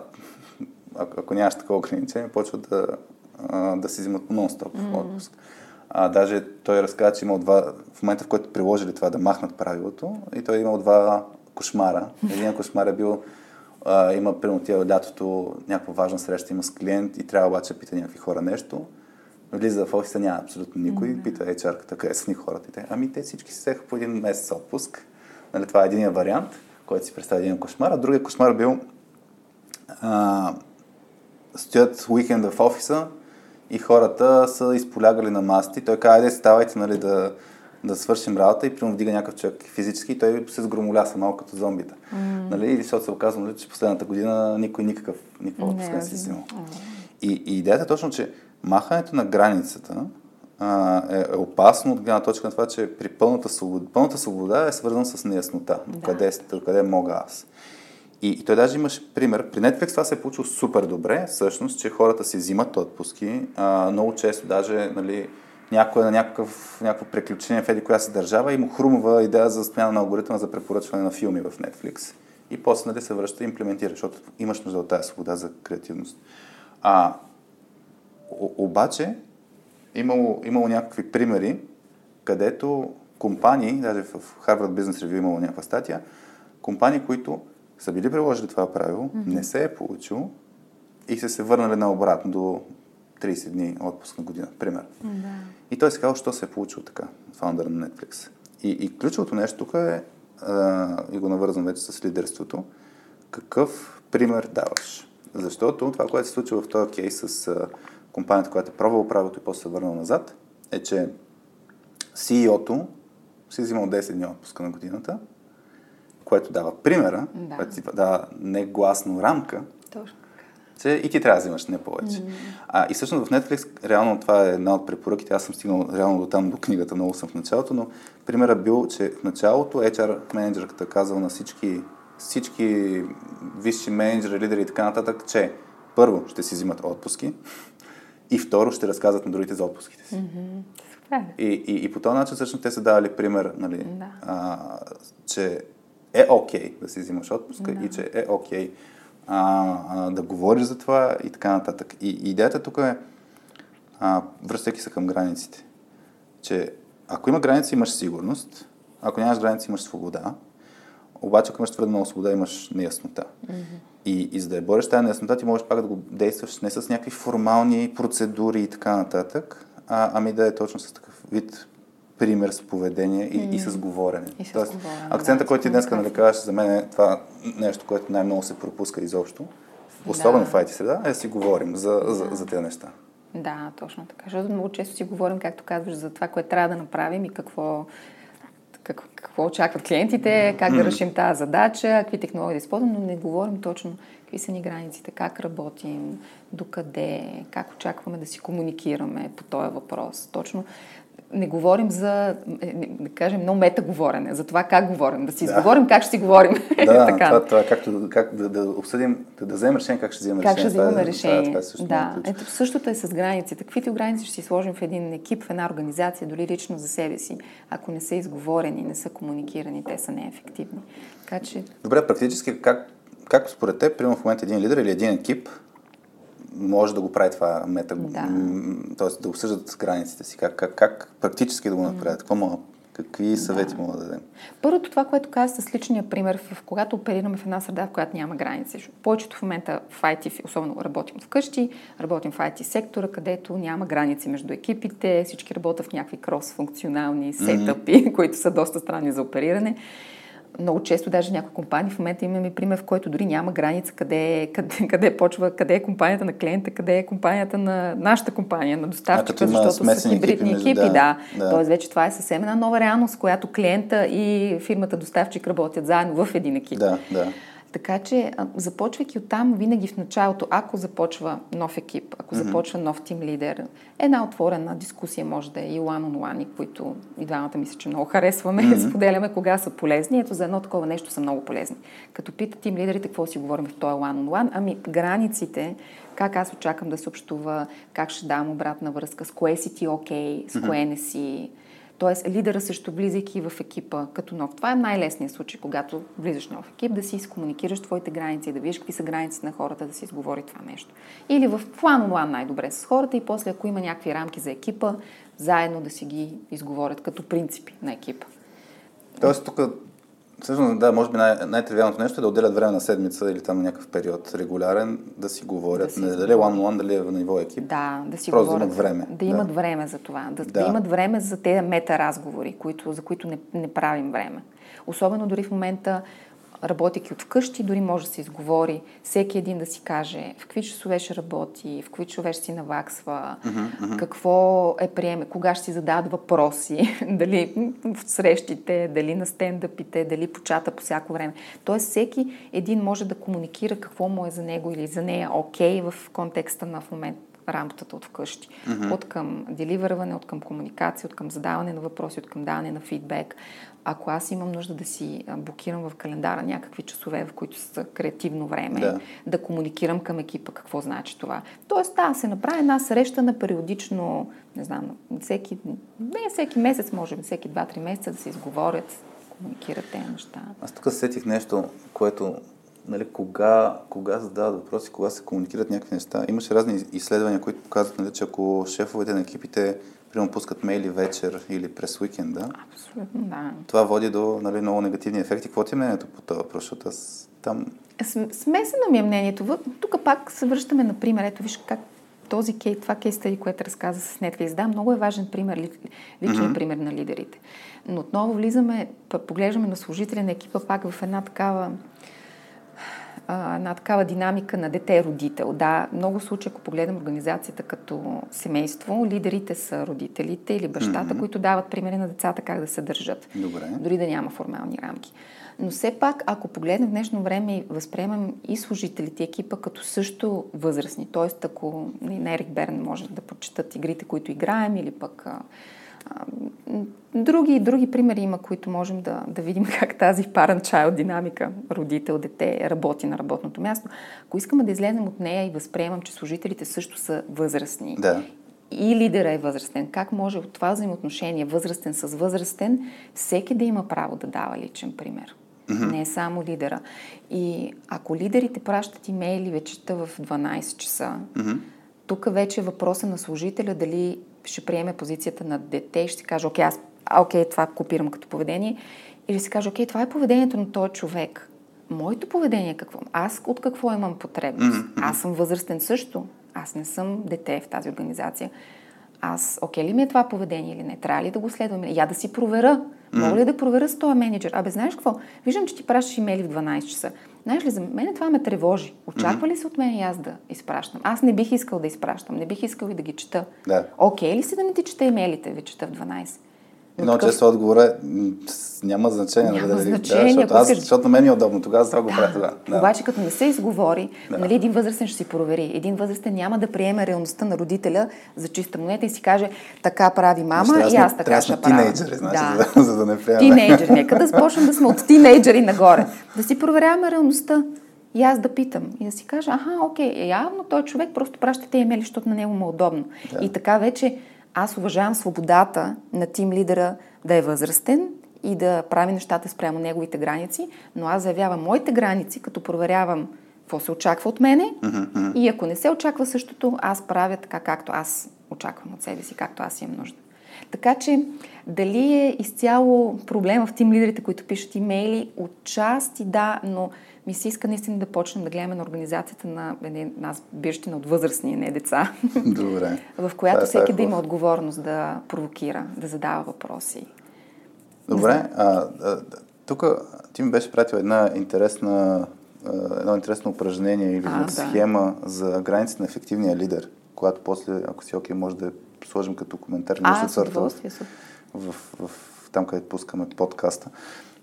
ако нямаш такова ограничение, почват да, а, да си взимат нон-стоп mm-hmm. отпуск. А, даже той разказа, че има два, в момента в който приложили това да махнат правилото, и той е имал два кошмара. Един кошмар е бил а, има, примерно, тия лятото някаква важна среща има с клиент и трябва обаче да пита някакви хора нещо. Влиза в офиса, няма абсолютно никой. Mm-hmm. Пита HR-ката, къде са ни хората. Те, ами те всички си взеха по един месец отпуск. Нали, това е един вариант, който си представя един кошмар. А другия кошмар бил а, стоят уикенда в офиса и хората са изполягали на масти. Той каза, айде ставайте нали, да, да свършим работа и примерно вдига някакъв човек физически и той се сгромоляса малко като зомбита. Mm. Нали? И защото се оказва, нали, че последната година никой никакъв, никаква отпуска не, не си взимал. И, и идеята е точно, че махането на границата а, е, е опасно от гледна точка на това, че при пълната свобода, пълната свобода е свързана с неяснота. Да. Къде, къде мога аз? И, и той даже имаше пример. При Netflix това се е получило супер добре, всъщност, че хората си взимат отпуски. А, много често даже нали, някой на някакъв, някакво приключение в еди коя се държава и му хрумва идея за смяна на алгоритъма за препоръчване на филми в Netflix. И после нали, се връща и имплементира, защото имаш нужда от тази свобода за креативност. А, о, обаче, имало, имало някакви примери, където компании, даже в Harvard Business Review имало някаква статия, компании, които са били приложили това правило, mm-hmm. не се е получило и са се върнали наобратно до 30 дни отпуск на година, пример. Да. И той си казал, що се е получило така, фаундър на Netflix. И, и ключовото нещо тук е, а, и го навързвам вече с лидерството, какъв пример даваш. Защото това, което се случва в този кейс с а, компанията, която е пробвала правилото и после се върнала назад, е, че CEO-то си е взимал 10 дни отпуска на годината, което дава примера, да. което дава негласно рамка, Точно и ти трябва да взимаш не повече. Mm. А, и всъщност в Netflix, реално това е една от препоръките, аз съм стигнал реално до там, до книгата, много съм в началото, но примерът бил, че в началото HR менеджерката казал на всички, всички висши менеджери, лидери и така нататък, че първо ще си взимат отпуски и второ ще разказват на другите за отпуските си. Mm-hmm. И, и, и по този начин всъщност те са давали пример, нали, да. а, че е окей okay да си взимаш отпуска да. и че е окей okay а, а, да говориш за това и така нататък. И, и идеята тук е, а, връщайки се към границите, че ако има граници, имаш сигурност, ако нямаш граници, имаш свобода, обаче ако имаш твърде много свобода, имаш неяснота. Mm-hmm. И, и за да я бориш тази неяснота, ти можеш пак да го действаш не с някакви формални процедури и така нататък, а, ами да е точно с такъв вид пример с поведение и, mm. и с говорене. И с Тоест, говорене, акцента, да, който ти днес нали кажеш, за мен е това нещо, което най-много се пропуска изобщо, особено да. в IT среда, е да си говорим за, да. за, за тези неща. Да, точно така. Защото много често си говорим, както казваш, за това, което трябва да направим и какво, какво, какво очакват клиентите, как да решим тази задача, какви технологии да използваме, но не говорим точно какви са ни границите, как работим, докъде, как очакваме да си комуникираме по този въпрос. Точно не говорим за, е, да кажем, много мета говорене, за това как говорим, да си да. изговорим как ще си говорим. Да, така. това, това както, как да, да обсъдим, да, да вземем решение как ще вземем как решение. Как ще вземем това, решение. Това, това е да, ето същото е с границите. Каквито граници ще си сложим в един екип, в една организация, дори лично за себе си, ако не са изговорени, не са комуникирани, те са неефективни. Така че... Добре, практически как, как според теб, примерно в момента един лидер или един екип може да го прави това мета, да. т.е. да обсъждат границите си, как, как, как практически да го направят, какво мога, какви съвети да. мога да дадем? Първото това, което каза с личния пример, в, когато оперираме в една среда, в която няма граници. Повечето в момента в IT, особено работим вкъщи, работим в IT сектора, където няма граници между екипите, всички работят в някакви крос-функционални сетъпи, mm-hmm. които са доста странни за опериране много често даже някои компании, в момента имаме пример, в който дори няма граница къде, къде, къде почва, къде е компанията на клиента, къде е компанията на нашата компания, на доставчика, защото са хибридни екипи. екипи да, да. Тоест вече това е съвсем една нова реалност, която клиента и фирмата доставчик работят заедно в един екип. Да, да. Така че, започвайки от там, винаги в началото, ако започва нов екип, ако mm-hmm. започва нов тим лидер, една отворена дискусия може да е и one-on-one, които и двамата мисля, че много харесваме, mm-hmm. споделяме кога са полезни. Ето за едно такова нещо са много полезни. Като питат тим лидерите какво си говорим в този one-on-one, ами границите, как аз очаквам да се общува, как ще дам обратна връзка, с кое си ти окей, okay, с кое не си. Тоест, лидера също влизайки в екипа като нов. Това е най-лесният случай, когато влизаш нов екип, да си изкомуникираш твоите граници, да видиш какви са границите на хората, да си изговори това нещо. Или в план онлайн най-добре с хората и после, ако има някакви рамки за екипа, заедно да си ги изговорят като принципи на екипа. Тоест, тук Всъщност, да, може би най- най-тривиалното нещо е да отделят време на седмица или там някакъв период регулярен, да си говорят. Да си... Не дали one one дали е в ниво екип. Да, да си Просто говорят. да имат време. Да, да имат време за това. Да, да. да имат време за тези мета разговори, които, за които не, не правим време. Особено дори в момента работейки от вкъщи, дори може да се изговори всеки един да си каже в какви часове ще работи, в какви часове ще си наваксва, mm-hmm, mm-hmm. какво е приеме, кога ще си зададат въпроси, дали в срещите, дали на стендъпите, дали по чата по всяко време. Тоест всеки един може да комуникира какво му е за него или за нея окей okay в контекста на в момент работата от вкъщи. Mm-hmm. От към деливърване, от към комуникация, от към задаване на въпроси, от към даване на фидбек, ако аз имам нужда да си блокирам в календара някакви часове, в които са креативно време, да, да комуникирам към екипа какво значи това. Тоест, да, се направи една среща на периодично, не знам, всеки, не всеки месец, може би всеки 2-3 месеца да се изговорят, комуникират тези неща. Аз тук сетих нещо, което нали, кога, кога задават въпроси, кога се комуникират някакви неща. Имаше разни изследвания, които показват, нали, че ако шефовете на екипите примерно пускат мейли вечер или през уикенда. Абсолютно, да. Това води до нали, много негативни ефекти. Какво ти е мнението по това въпрос? Защото аз там... Смесено ми е мнението. Тук пак се връщаме на пример. Ето виж как този кей, това кейс стади, което разказа с Netflix, да, много е важен пример, личен mm-hmm. пример на лидерите. Но отново влизаме, поглеждаме на служители на екипа пак в една такава а, една такава динамика на дете-родител. Да, много случаи, ако погледнем организацията като семейство, лидерите са родителите или бащата, mm-hmm. които дават примери на децата как да се държат. Добре. Дори да няма формални рамки. Но все пак, ако погледнем в днешно време и възприемам и служителите, екипа като също възрастни, т.е. ако нали, на Ерик Берн може да почитат игрите, които играем, или пък Други, други примери има, които можем да, да видим как тази parent-child динамика, родител, дете, работи на работното място. Ако искаме да излезем от нея и възприемам, че служителите също са възрастни да. и лидера е възрастен, как може от това взаимоотношение, възрастен с възрастен, всеки да има право да дава личен пример? Mm-hmm. Не е само лидера. И ако лидерите пращат имейли вечерта в 12 часа, mm-hmm. тук вече е въпроса на служителя дали ще приеме позицията на дете и ще си каже, окей, аз, окей, това копирам като поведение, или си каже, окей, това е поведението на този човек. Моето поведение какво? Аз от какво имам потребност? Mm-hmm. Аз съм възрастен също. Аз не съм дете в тази организация. Аз, окей ли ми е това поведение или не? Трябва ли да го следвам? Я да си проверя. Мога ли да проверя с този менеджер? Абе, знаеш какво? Виждам, че ти пращаш имейли в 12 часа. Знаеш ли, за мен това ме тревожи. Очаква ли се от мен и аз да изпращам? Аз не бих искал да изпращам, не бих искал и да ги чета. Да. Окей ли си да не ти чета имейлите, ви чета в 12? Много такъв... често отговор е, няма значение. Няма да, значение. Да, защото, аз, защото на мен е удобно, тогава това го да. правя тогава. Да. Обаче като не се изговори, да. нали, един възрастен ще си провери. Един възрастен няма да приеме реалността на родителя за чиста монета и си каже, така прави мама значи, и аз така ще правя. Тинейджери, значи, да. за, за да не приеме. Тинейджери. Нека да започнем да сме от тинейджери нагоре. Да си проверяваме реалността. И аз да питам и да си кажа, аха, окей, явно той човек просто праща те имейли, защото на него му е удобно. Да. И така вече аз уважавам свободата на тим лидера да е възрастен и да прави нещата спрямо неговите граници, но аз заявявам моите граници, като проверявам какво се очаква от мене и ако не се очаква същото, аз правя така, както аз очаквам от себе си, както аз имам нужда. Така че, дали е изцяло проблема в тим лидерите, които пишат имейли, отчасти да, но ми се иска наистина да почнем да гледаме на организацията на нас бирщина от възрастни, не деца. Добре. в която това, е всеки е да има отговорност да провокира, да задава въпроси. Добре. А, а, тук ти ми беше пратил една интересна, едно интересно упражнение или а, схема да. за границите на ефективния лидер, която после, ако си окей, може да сложим като коментар а, с в, в, в, в, там, където пускаме подкаста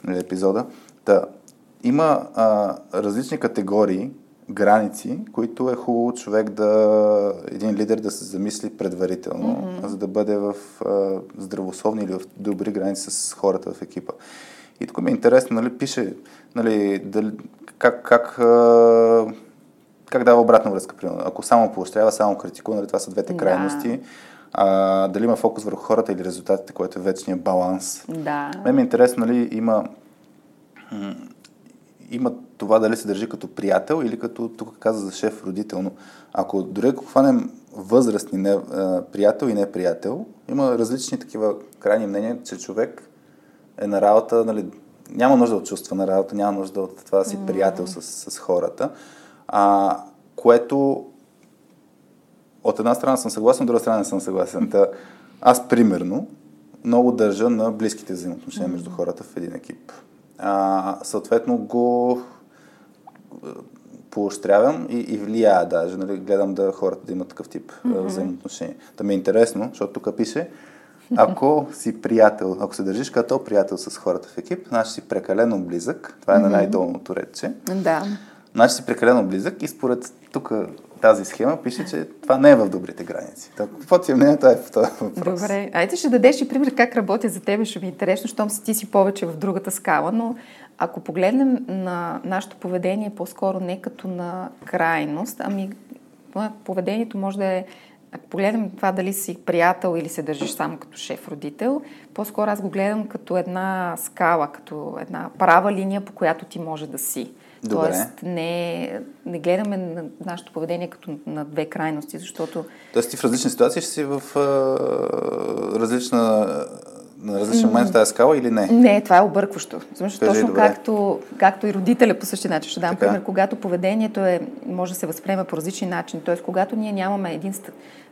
или епизода. Та, има а, различни категории, граници, които е хубаво човек да, един лидер да се замисли предварително, mm-hmm. за да бъде в а, здравословни или в добри граници с хората в екипа. И тук ми е интересно, нали, пише, нали, дали, как, как, а, как дава обратна връзка, примерно. Ако само поощрява, само критикува, нали, това са двете крайности. Да. А, дали има фокус върху хората или резултатите, което е вечният баланс. Да. Мен ми е интересно, нали, има, има това дали се държи като приятел или като, тук каза за шеф, родител, но ако дори ако хванем възрастни не, а, приятел и неприятел, има различни такива крайни мнения, че човек е на работа, нали, няма нужда от чувства на работа, няма нужда от това да си приятел с, с хората, а, което от една страна съм съгласен, от друга страна не съм съгласен. Та, аз, примерно, много държа на близките взаимоотношения mm-hmm. между хората в един екип. А, съответно го поощрявам и, и влияя даже. Нали, гледам да хората да имат такъв тип mm-hmm. взаимоотношения. Да ми е интересно, защото тук пише, ако си приятел, ако се държиш като приятел с хората в екип, значи си прекалено близък. Това е mm-hmm. на най-долното редче. Да. Значи си прекалено близък и според тук тази схема пише, че това не е в добрите граници. Какво ти е мнението е в този въпрос? Добре. Айде ще дадеш и пример как работя за тебе, ще ми е интересно, щом си ти си повече в другата скала, но ако погледнем на нашето поведение по-скоро не като на крайност, ами поведението може да е ако погледнем това дали си приятел или се държиш само като шеф-родител, по-скоро аз го гледам като една скала, като една права линия, по която ти може да си. Добре. Тоест, не, не гледаме на нашето поведение като на две крайности, защото... Тоест ти в различни ситуации ще си в а, различна на различен момент в тази скала или не? Не, това е объркващо. Защото точно както, както и родителя по същия начин. Ще дам така. пример, когато поведението е, може да се възприема по различни начини. Т.е. когато ние нямаме един,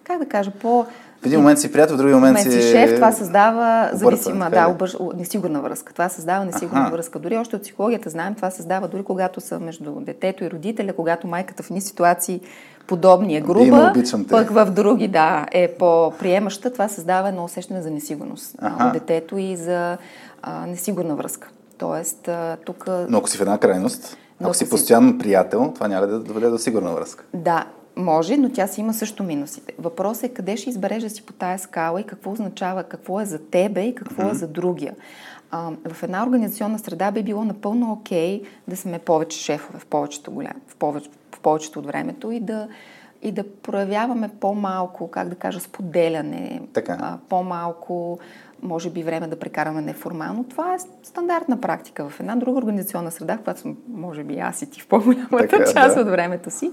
как да кажа, по... В един момент си приятел, в други момент, момент си шеф, това създава зависима, да, обърж... несигурна връзка. Това създава несигурна Аха. връзка. Дори още от психологията знаем, това създава дори когато са между детето и родителя, когато майката в едни ситуации подобни е груба, пък в други, да, е по-приемаща, това създава едно усещане за несигурност ага. детето и за а, несигурна връзка. Тоест, а, тук... Но ако си в една крайност, ако си постоянно приятел, това няма да доведе до сигурна връзка. Да, може, но тя си има също минусите. Въпросът е къде ще избереш да си по тая скала и какво означава, какво е за тебе и какво mm-hmm. е за другия. А, в една организационна среда би било напълно окей okay да сме повече шефове в повечето, голям, в повече, в повечето от времето и да, и да проявяваме по-малко, как да кажа, споделяне, така. А, по-малко, може би време да прекараме неформално. Това е стандартна практика в една друга организационна среда, която съм, може би аз и ти в по-голямата така, част да. от времето си.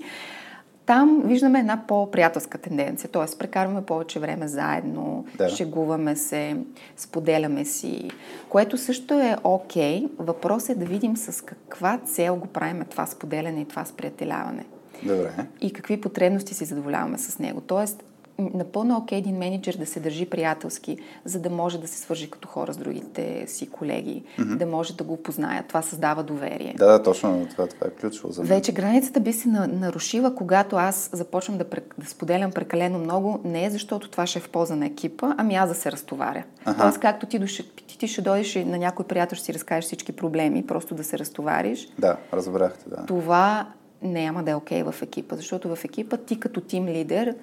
Там виждаме една по-приятелска тенденция, т.е. прекарваме повече време заедно, да. шегуваме се, споделяме си, което също е окей. Okay. Въпрос е да видим с каква цел го правим това споделяне и това сприятеляване. Добре. И какви потребности си задоволяваме с него. Тоест, напълно окей okay един менеджер да се държи приятелски, за да може да се свържи като хора с другите си колеги, mm-hmm. да може да го познаят. Това създава доверие. Да, да, точно това, това е ключово за мен. Вече границата би се нарушила, когато аз започвам да, да споделям прекалено много, не е защото това ще е в полза на екипа, ами аз да се разтоваря. Ага. Тоест, както ти, доше, ти, ти ще дойдеш и на някой приятел ще си разкажеш всички проблеми, просто да се разтовариш. Да, разбрахте, да. Това няма да е окей okay в екипа, защото в екипа ти като тим лидер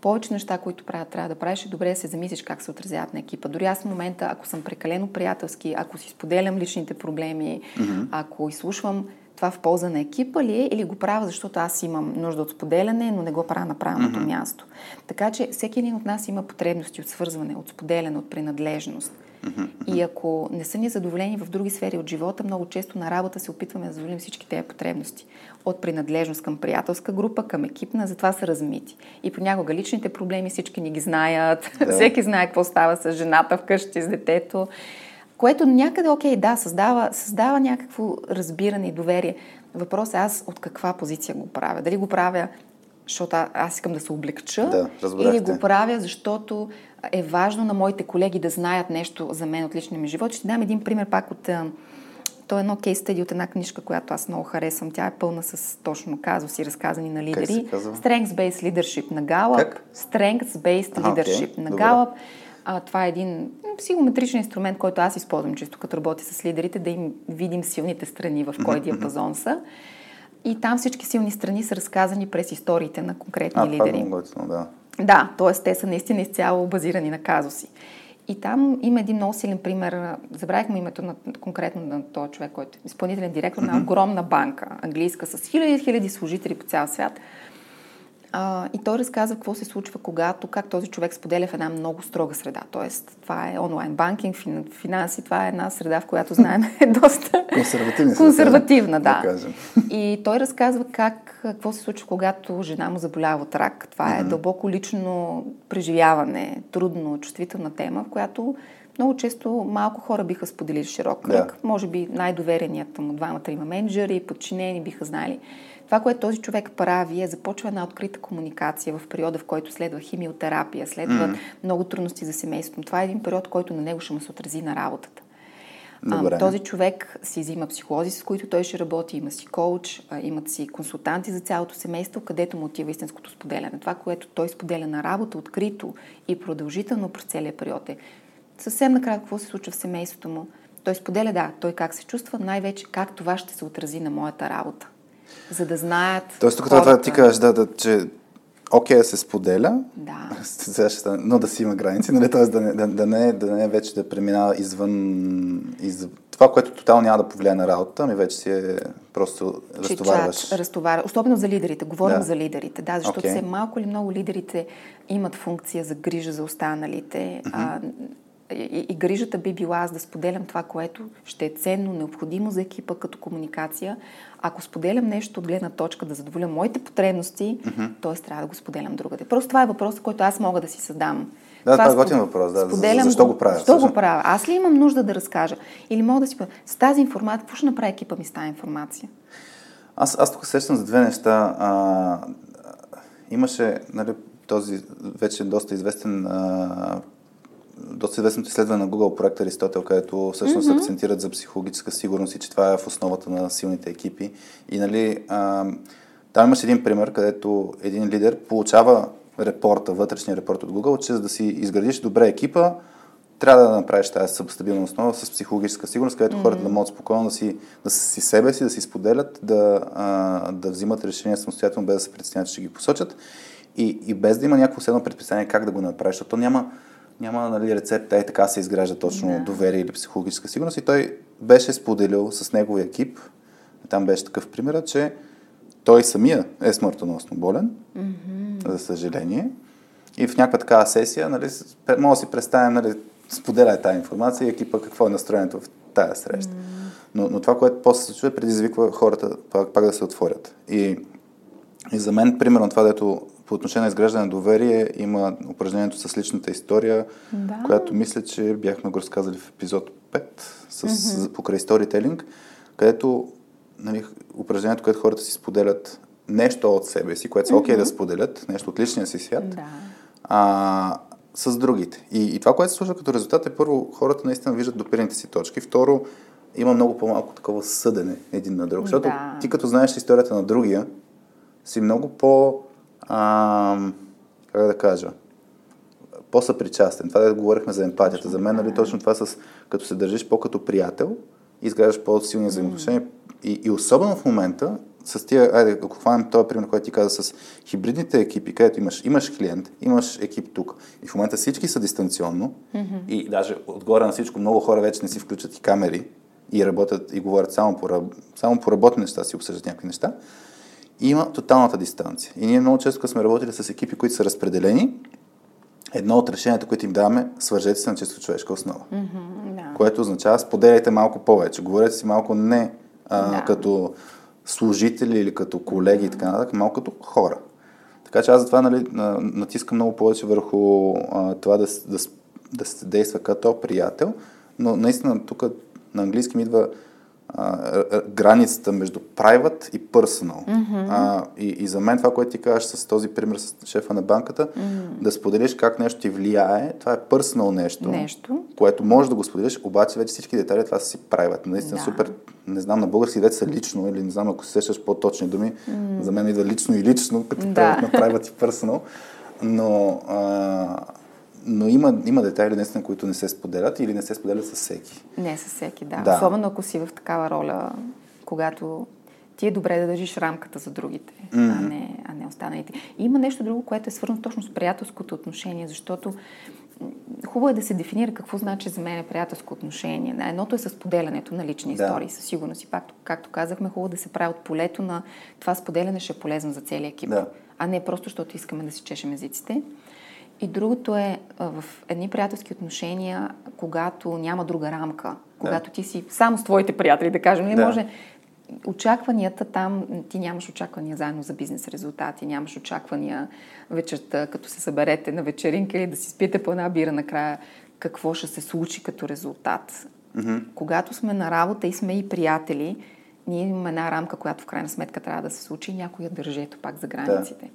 повече неща, които правят, трябва да правиш, е добре да се замислиш как се отразяват на екипа. Дори аз в момента, ако съм прекалено приятелски, ако си споделям личните проблеми, mm-hmm. ако изслушвам това в полза на екипа ли е или го правя, защото аз имам нужда от споделяне, но не го правя на правилното mm-hmm. място. Така че всеки един от нас има потребности от свързване, от споделяне, от принадлежност. И ако не са ни задоволени в други сфери от живота, много често на работа се опитваме да задоволим всички тези потребности. От принадлежност към приятелска група, към екипна, затова са размити. И понякога личните проблеми всички ни ги знаят, да. всеки знае какво става с жената вкъщи, с детето. Което някъде, окей, да, създава, създава някакво разбиране и доверие. Въпрос е аз от каква позиция го правя. Дали го правя защото аз искам да се облегча, да, или го правя, защото е важно на моите колеги да знаят нещо за мен от личния ми живот. Ще дам един пример пак от... То е едно кейс стади от една книжка, която аз много харесвам. Тя е пълна с точно казуси, разказани на лидери. Strengths Based Leadership на Gallup. Как? Strengths Based Leadership okay. на. А, това е един психометричен инструмент, който аз използвам често като работя с лидерите, да им видим силните страни в кой диапазон са. И там всички силни страни са разказани през историите на конкретни а, лидери. Това е да. Да, т.е. те са наистина изцяло базирани на казуси. И там има един много силен пример. Забравих му името на, конкретно на този човек, който е изпълнителен директор mm-hmm. на огромна банка, английска, с хиляди хиляди служители по цял свят. А, и той разказва какво се случва, когато, как този човек споделя в една много строга среда. Тоест, това е онлайн банкинг, финанси, това е една среда, в която знаем е доста консервативна, да. да и той разказва как, какво се случва, когато жена му заболява от рак. Това mm-hmm. е дълбоко лично преживяване, трудно, чувствителна тема, в която много често малко хора биха споделили широк кръг. Да. Може би най-довереният му двамата-трима менеджери, подчинени биха знали това, което този човек прави е започва една открита комуникация в периода, в който следва химиотерапия, следва mm. много трудности за семейството. Това е един период, който на него ще му се отрази на работата. Добре. Този човек си взима психолози, с които той ще работи, има си коуч, имат си консултанти за цялото семейство, където му отива истинското споделяне. Това, което той споделя на работа, открито и продължително през целия период е съвсем накрая какво се случва в семейството му. Той споделя, да, той как се чувства, най-вече как това ще се отрази на моята работа за да знаят. Тоест, тук това ти кажеш, да, да, че окей да се споделя, да. но да си има граници, нали? Тоест да не, да, да, не, да не вече да преминава извън, из... това, което тотално няма да повлияе на работа, ми вече си е просто Чичат, разтоварваш. разтоварваш. Особено за лидерите. Говорим да. за лидерите, да, защото okay. все малко или много лидерите имат функция за грижа за останалите. Mm-hmm. А, и, и грижата би била аз да споделям това, което ще е ценно, необходимо за екипа като комуникация. Ако споделям нещо от гледна точка да задоволя моите потребности, mm-hmm. т.е. трябва да го споделям другаде. Просто това е въпрос, който аз мога да си създам. Да, това, това е готин въпрос. Да. Споделям защо го, го правя? Защо го правя? Аз ли имам нужда да разкажа? Или мога да си с тази информация, какво ще направи екипа ми с тази информация? Аз, аз тук сещам за две неща. А, имаше нали, този вече доста известен а, доста известното изследване на Google проект Аристотел, където всъщност mm-hmm. акцентират за психологическа сигурност и че това е в основата на силните екипи. И нали, а, там имаше един пример, където един лидер получава репорта, вътрешния репорт от Google, че за да си изградиш добре екипа, трябва да направиш тази стабилна основа с психологическа сигурност, където mm-hmm. хората да могат спокойно да си, да си себе си, да си споделят, да, а, да взимат решения самостоятелно, без да се притесняват, че ще ги посочат и, и без да има някакво седно предписание как да го направиш, защото няма, няма нали, рецепта, е така се изгражда точно да. доверие или психологическа сигурност. И той беше споделил с неговия екип, там беше такъв пример, че той самия е смъртоносно болен, mm-hmm. за съжаление. И в някаква такава сесия, нали, може да си представим, нали, споделя тази информация и екипа какво е настроението в тази среща. Mm-hmm. Но, но това, което после се чува, предизвиква хората пак, пак да се отворят. И, и за мен, примерно, това, дето по отношение на изграждане на доверие има упражнението с личната история, да. която мисля, че бяхме го разказали в епизод 5 с, mm-hmm. покрай сторителинг, където нали, упражнението, което хората си споделят нещо от себе си, което са окей okay mm-hmm. да споделят, нещо от личния си свят, да. а, с другите. И, и това, което се случва като резултат е първо, хората наистина виждат допирните си точки, второ, има много по-малко такова съдене един на друг. Защото да. ти като знаеш историята на другия, си много по- а, как да кажа, по-съпричастен. Това да говорихме за емпатията. За мен, нали, точно това с като се държиш по-като приятел, изграждаш по-силни взаимоотношения. И, и особено в момента, с тия, айде, ако хванем този пример, който ти каза, с хибридните екипи, където имаш, имаш клиент, имаш екип тук, и в момента всички са дистанционно, mm-hmm. и даже отгоре на всичко много хора вече не си включат и камери, и работят и говорят само по, само по работни неща, си обсъждат някакви неща има тоталната дистанция. И ние много често, сме работили с екипи, които са разпределени, едно от решенията, които им даваме, свържете се на чисто човешка основа. Mm-hmm, да. Което означава, споделяйте малко повече. Говорете си малко не а, да. като служители или като колеги и така нататък, малко като хора. Така че аз затова нали, натискам много повече върху а, това да, да, да се действа като приятел, но наистина тук на английски ми идва а, границата между private и personal. Mm-hmm. А, и, и за мен това, което ти кажеш с този пример с шефа на банката, mm-hmm. да споделиш как нещо ти влияе, това е personal нещо, нещо, което можеш да го споделиш, обаче вече всички детайли това си private. Наистина да. супер, не знам, на български вече са лично, или не знам, ако се сещаш по-точни думи, mm-hmm. за мен идва лично и лично, като да. на private и personal, но а, но има, има детайли, наистина, които не се споделят или не се споделят с всеки. Не с всеки, да. Да. Особено ако си в такава роля, когато ти е добре да държиш рамката за другите, а, не, а не останалите. И има нещо друго, което е свързано точно с приятелското отношение, защото хубаво е да се дефинира какво значи за мен приятелско отношение. Да, Едното е с поделянето на лични Да. истории, със сигурност. И пак, както казахме, хубаво да се прави от полето на това споделяне ще е полезно за целия екип, Да. а не просто защото искаме да си чешем езиците. И другото е в едни приятелски отношения, когато няма друга рамка, когато ти си само с твоите приятели, да кажем, не Да. може. Очакванията там, ти нямаш очаквания заедно за бизнес резултати, нямаш очаквания вечерта, като се съберете на вечеринка или да си спиете по една бира накрая, какво ще се случи като резултат. Мгм. Когато сме на работа и сме и приятели, ние имаме една рамка, която в крайна сметка трябва да се случи и някой я държи ето пак за границите.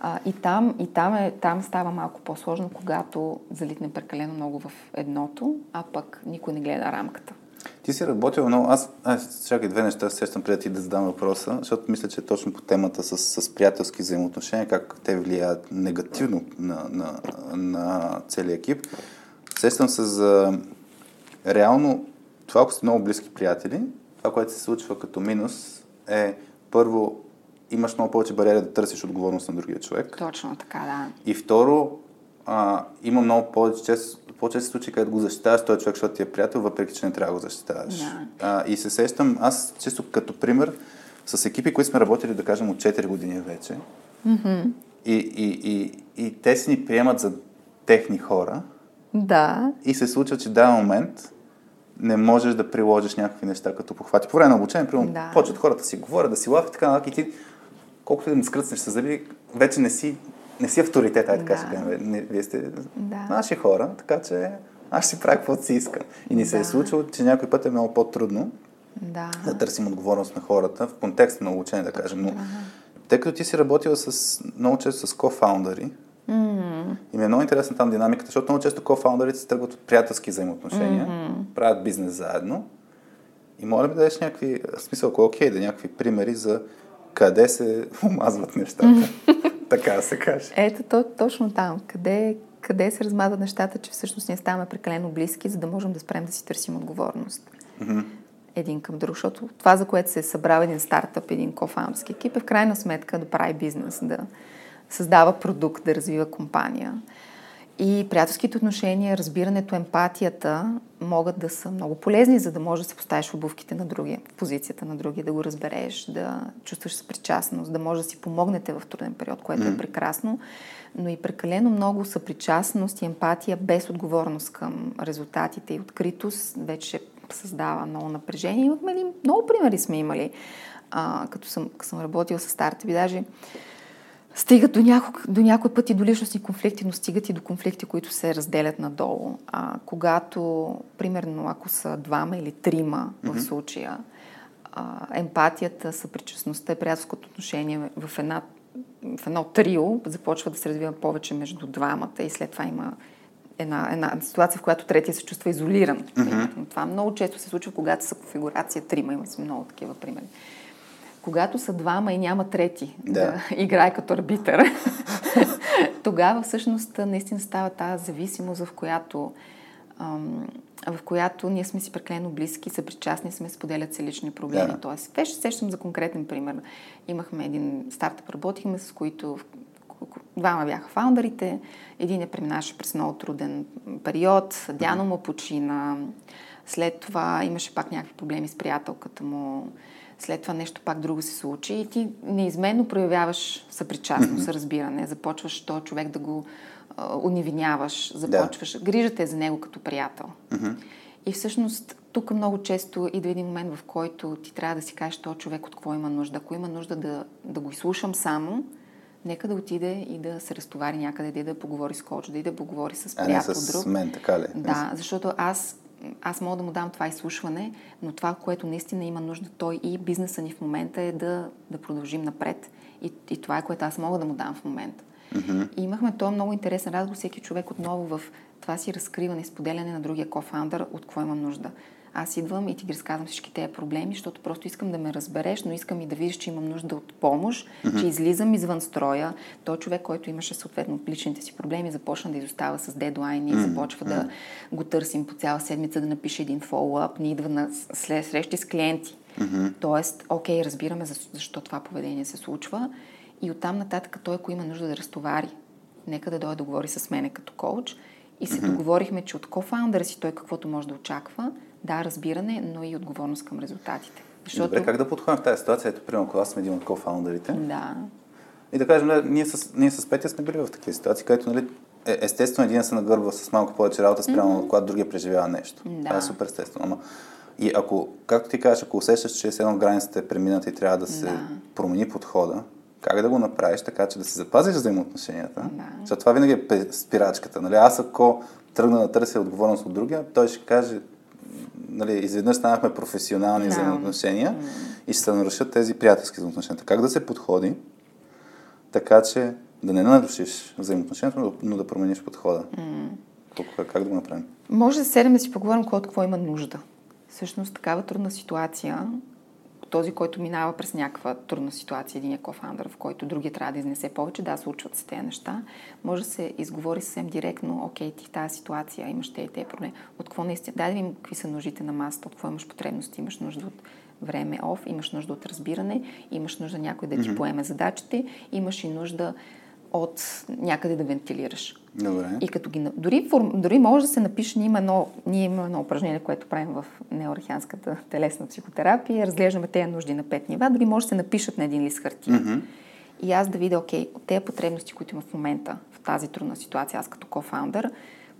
А, и там, и там, е, там става малко по-сложно, когато залитнем прекалено много в едното, а пък никой не гледа рамката. Ти си работил много. Аз, аз чакай две неща, се сещам преди ти да задам въпроса, защото мисля, че точно по темата с, с приятелски взаимоотношения, как те влияят негативно на, на, на целия екип. Сещам се за реално това, ако сте много близки приятели, това, което се случва като минус е първо имаш много повече бариери да търсиш отговорност на другия човек. Точно така, да. И второ, а, има много повече често, по-често случаи, където го защитаваш този човек, защото ти е приятел, въпреки че не трябва да го защитаваш. Да. А, и се сещам, аз често като пример, с екипи, които сме работили, да кажем, от 4 години вече, Mm-hmm. и, и, и, и те си ни приемат за техни хора, Да, и се случва, че даден момент не можеш да приложиш някакви неща като похвати. По време на обучение, примерно, Да. почват хората да си говорят, да си лафят и така и ти, колкото и да му скръцнеш с зъби, вече не си, не си авторитет, ай така Да. ще кажем. Не, Вие сте Да. наши хора, така че аз ще си правя каквото си иска. И ни се е Да. случило, че някой път е много по-трудно да. да търсим отговорност на хората в контекста на обучение, да кажем. Но тъй като ти си работила с, много често с кофаундъри, Mm-hmm. и ми е много интересна там динамиката, защото много често кофаундърите се тръгват от приятелски взаимоотношения, mm-hmm. правят бизнес заедно. И моля да дадеш някакви, в смисъл, ако е окей, да някакви примери за къде се омазват нещата. така да се каже. Ето то, точно там, къде, къде се размазват нещата, че всъщност ние ставаме прекалено близки, за да можем да спрем да си търсим отговорност. Един към друг, защото това, за което се е събрал един стартъп, един кофаундърски екип, е в крайна сметка да прави бизнес, да създава продукт, да развива компания. И приятелските отношения, разбирането, емпатията могат да са много полезни, за да можеш да се поставиш в обувките на другия, в позицията на другия, да го разбереш, да чувстваш съпричастност, да може да си помогнете в труден период, което е прекрасно, но и прекалено много съпричастност и емпатия без отговорност към резултатите и откритост вече създава много напрежение. Имахме ли, много примери сме имали, а, като съм, като съм работила с стартъпи, даже стигат до, няко, до някой пъти до личностни конфликти, но стигат и до конфликти, които се разделят надолу. А, когато, примерно, ако са двама или трима в случая, а, емпатията, съпричастността и приятелското отношение в, една, в едно трио започва да се развива повече между двамата и след това има една, една ситуация, в която третия се чувства изолиран. Mm-hmm. Това много често се случва, когато са конфигурация трима. Има си много такива примери. Когато са двама и няма трети да, Да. играе като арбитър, тогава всъщност наистина става тази зависимост, в която, ам, в която ние сме си прекалено близки, съпричастни сме, споделят се лични проблеми. Да. Тоест, се сещам за конкретен пример. Имахме един стартъп, работихме с които двама бяха фаундърите, един е преминаваше през много труден период, дяно му почина, след това имаше пак някакви проблеми с приятелката му, след това нещо пак друго се случи и ти неизменно проявяваш съпричастност, разбиране, започваш този човек да го а, уневиняваш, започваш, да. грижата е за него като приятел. И всъщност тук много често идва един момент, в който ти трябва да си кажеш този човек от какво има нужда. Ако има нужда да, да го изслушам само, нека да отиде и да се разтовари някъде, да да поговори с коуч, да иде да поговори с А не приятел с друг. мен, така ли? Да, защото аз, аз мога да му дам това изслушване, но това, което наистина има нужда той и бизнеса ни в момента е да, да продължим напред. И, и това е което аз мога да му дам в момента. Mm-hmm. И имахме този много интересен разговор, всеки човек отново в това си разкриване споделяне на другия кофаундър от какво има нужда. Аз идвам и ти ги разказвам всички тези проблеми, защото просто искам да ме разбереш, но искам и да видиш, че имам нужда от помощ, mm-hmm. че излизам извън строя. Той човек, който имаше съответно личните си проблеми, започна да изостава с дедлайни, mm-hmm. започва да го търсим по цяла седмица да напише един фоллоуап, ни идва на след срещи с клиенти. Mm-hmm. Тоест, окей, разбираме защо това поведение се случва и оттам нататък той, ако има нужда да разтовари, нека да дойде да говори с мене като коуч и се mm-hmm. договорихме, че от кофаундъра си той каквото може да очаква, да, разбиране, но и отговорност към резултатите. Защото... Добре, как да подходим в тази ситуация? Ето, примерно, аз съм един от кофаундърите. Да. И да кажем, ние с, ние с Петя сме били в такива ситуации, където, нали, е, естествено, един се нагърбва с малко повече работа спрямо, mm-hmm. когато другия преживява нещо. Да. Това е супер естествено. Ама, и ако, както ти кажеш, ако усещаш, че е едно границата е премината и трябва да се да. промени подхода, как да го направиш така, че да си запазиш взаимоотношенията. Да. Защото това винаги е спирачката. Нали? Аз ако тръгна да търся отговорност от другия, той ще каже, нали, изведнъж станахме професионални да. взаимоотношения mm. и ще се нарушат тези приятелски взаимоотношения. Как да се подходи, така че да не нарушиш взаимоотношението, но да промениш подхода. Mm. Как, как да го направим? Може да седем да си поговорим кой от какво има нужда. Всъщност такава трудна ситуация този, който минава през някаква трудна ситуация, един е кофаундър, в който другия трябва да изнесе повече, да, случват се тези неща, може да се изговори съвсем директно, окей, ти в тази ситуация имаш те и те проблеми. От какво наистина? Дай да видим какви са нуждите на масата, от какво имаш потребности, имаш нужда от време оф, имаш нужда от разбиране, имаш нужда някой да ти mm-hmm. поеме задачите, имаш и нужда от някъде да вентилираш. Добре. И като ги... Дори, дори може да се напише, ние, има едно, ние имаме едно упражнение, което правим в неорхианската телесна психотерапия, разглеждаме тези нужди на пет нива, дори може да се напишат на един лист хартия. Mm-hmm. И аз да видя, окей, от тези потребности, които има в момента, в тази трудна ситуация, аз като кофаундър,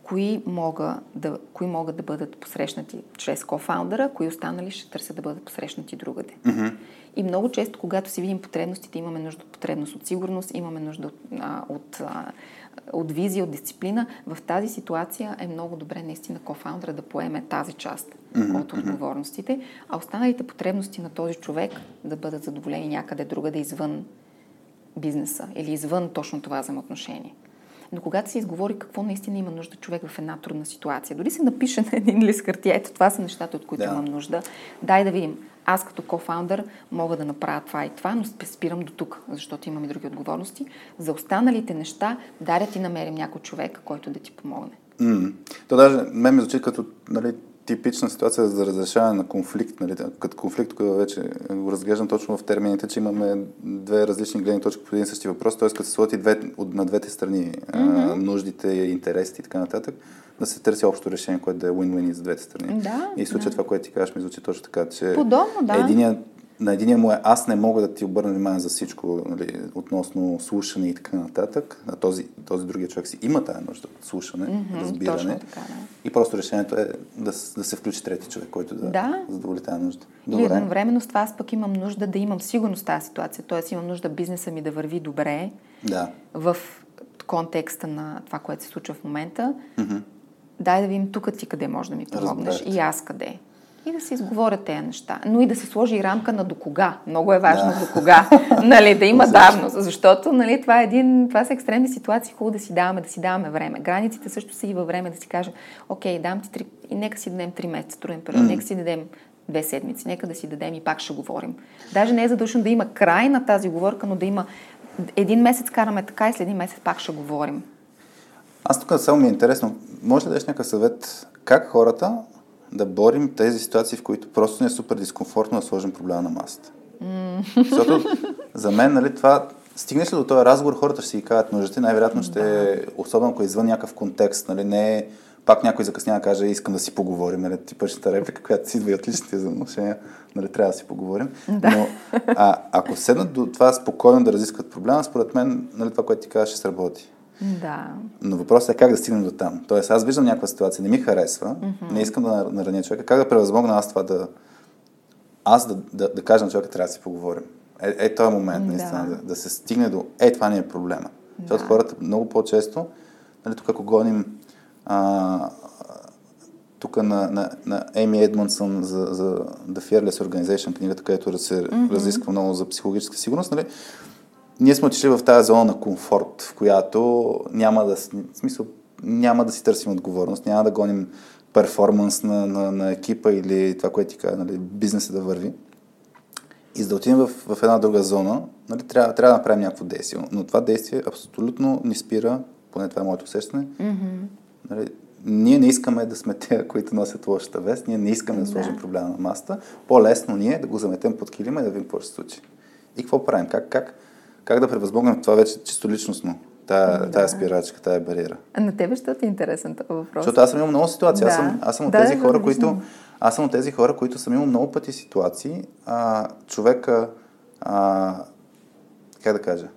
кои, мога да, кои могат да бъдат посрещнати чрез кофаундъра, кои останали ще търсят да бъдат посрещнати другаде. Mm-hmm. И много често, когато си видим потребностите, имаме нужда от потребност от сигурност, имаме нужда от, а, от, а, от визия, от дисциплина. В тази ситуация е много добре наистина кофаундъра да поеме тази част mm-hmm. от отговорностите, а останалите потребности на този човек да бъдат задоволени някъде другаде извън бизнеса или извън точно това взаимоотношение. Но когато се изговори какво наистина има нужда човек в една трудна ситуация, дори се напише на един лист хартия, ето това са нещата, от които да. имам нужда, дай да видим. Аз като кофаундър мога да направя това и това, но спирам до тук, защото имам и други отговорности. За останалите неща, дай да ти намерим някой човек, който да ти помогне. Mm. То даже мен ми звучи като нали, типична ситуация за разрешаване на конфликт. Нали? Като конфликт, тук вече го разглеждам точно в термините, че имаме две различни гледни точки по един същи въпрос, т.е. като се сложат и две, на двете страни mm-hmm. а, нуждите, интересите и така нататък, да се търси общо решение, което да е win-win за двете страни. Да, и в случая да. това, което ти кажеш, ми звучи точно така, че Подобно, да. единият на единия му е аз не мога да ти обърна внимание за всичко нали, относно слушане и така нататък. На този, този другия човек си има тази нужда от слушане, mm-hmm, разбиране. Така, да. И просто решението е да, да се включи трети човек, който да, да. задоволи тази нужда. Добре. И едновременно с това аз пък имам нужда да имам сигурност в тази ситуация. Тоест имам нужда бизнеса ми да върви добре да. в контекста на това, което се случва в момента. Mm-hmm. Дай да видим тук ти къде може да ми помогнеш Разбрах. и аз къде и да се изговорят тези неща. Но и да се сложи и рамка на до кога. Много е важно да. до кога. нали, да има давност. Защото нали, това, е един, това са екстремни ситуации. Хубаво да си даваме, да си даваме време. Границите също са и във време да си кажем, окей, дам ти три, и нека си дадем три месеца, труден период, mm. нека си дадем две седмици, нека да си дадем и пак ще говорим. Даже не е задължено да има край на тази говорка, но да има един месец караме така и след един месец пак ще говорим. Аз тук само ми е интересно, може да дадеш някакъв съвет как хората да борим тези ситуации, в които просто ни е супер дискомфортно да сложим проблема на масата. Mm. Защото за мен, нали, това, стигнеш ли до този разговор, хората ще си кажат нуждите, най-вероятно ще е, особено ако е извън някакъв контекст, нали, не е пак някой закъснява каже, искам да си поговорим, нали, типичната реплика, която си идва и от личните взаимоотношения, нали, трябва да си поговорим. Да. Но а, ако седнат до това спокойно да разискват проблема, според мен нали, това, което ти казваш, ще сработи. Да. Но въпросът е как да стигнем до там. Тоест, аз виждам някаква ситуация, не ми харесва, mm-hmm. не искам да нараня човека. Как да превъзмогна аз това да... Аз да, да, да кажа на човека, трябва да си поговорим. Е, е този момент, наистина, да. да, да се стигне до... Е, това не е проблема. Да. Защото хората много по-често, нали, тук ако гоним а, тук на, на, на Еми Едмонсън за, за The Fearless Organization, книгата, където се mm-hmm. разисква много за психологическа сигурност, нали, ние сме отишли в тази зона на комфорт, в която няма да, в смисъл, няма да си търсим отговорност, няма да гоним перформанс на, на, на екипа или това, което ти казва, нали, бизнеса да върви. И за да отидем в, в една друга зона, нали, трябва, трябва да направим някакво действие. Но това действие абсолютно ни спира, поне това е моето усещане. Mm-hmm. Нали, ние не искаме да сме те, които носят лошата вест, ние не искаме да сложим проблема на масата. По-лесно ние да го заметем под килима и да видим какво ще се случи. И какво правим? Как, как, как да превъзмогнем това вече чисто личностно? Тая, да. тая спирачка, тая бариера. А на тебе ще ти е интересен този въпрос? Защото аз съм имал много ситуации. Да. Аз съм, аз съм от да, тези хора, които... Аз съм от тези хора, които съм имал много пъти ситуации. А, човека... А, как да кажа?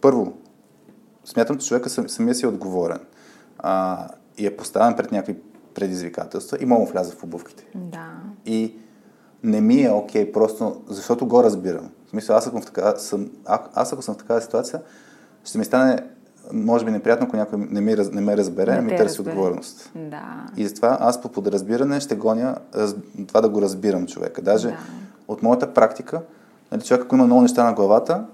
Първо, смятам, че човека сам, самия си е отговорен. А, и е поставен пред някакви предизвикателства и мога да вляза в обувките. Да. И не ми е окей, okay, просто защото го разбирам. В смисъл, аз ако, в така, съм, а, аз ако съм в такава ситуация, ще ми стане, може би, неприятно, ако някой не, ми, не ме разбере, не ми търси разбере. отговорност. Да. И затова аз по подразбиране ще гоня раз, това да го разбирам човека. Даже да. от моята практика, нали, човек, ако има много неща на главата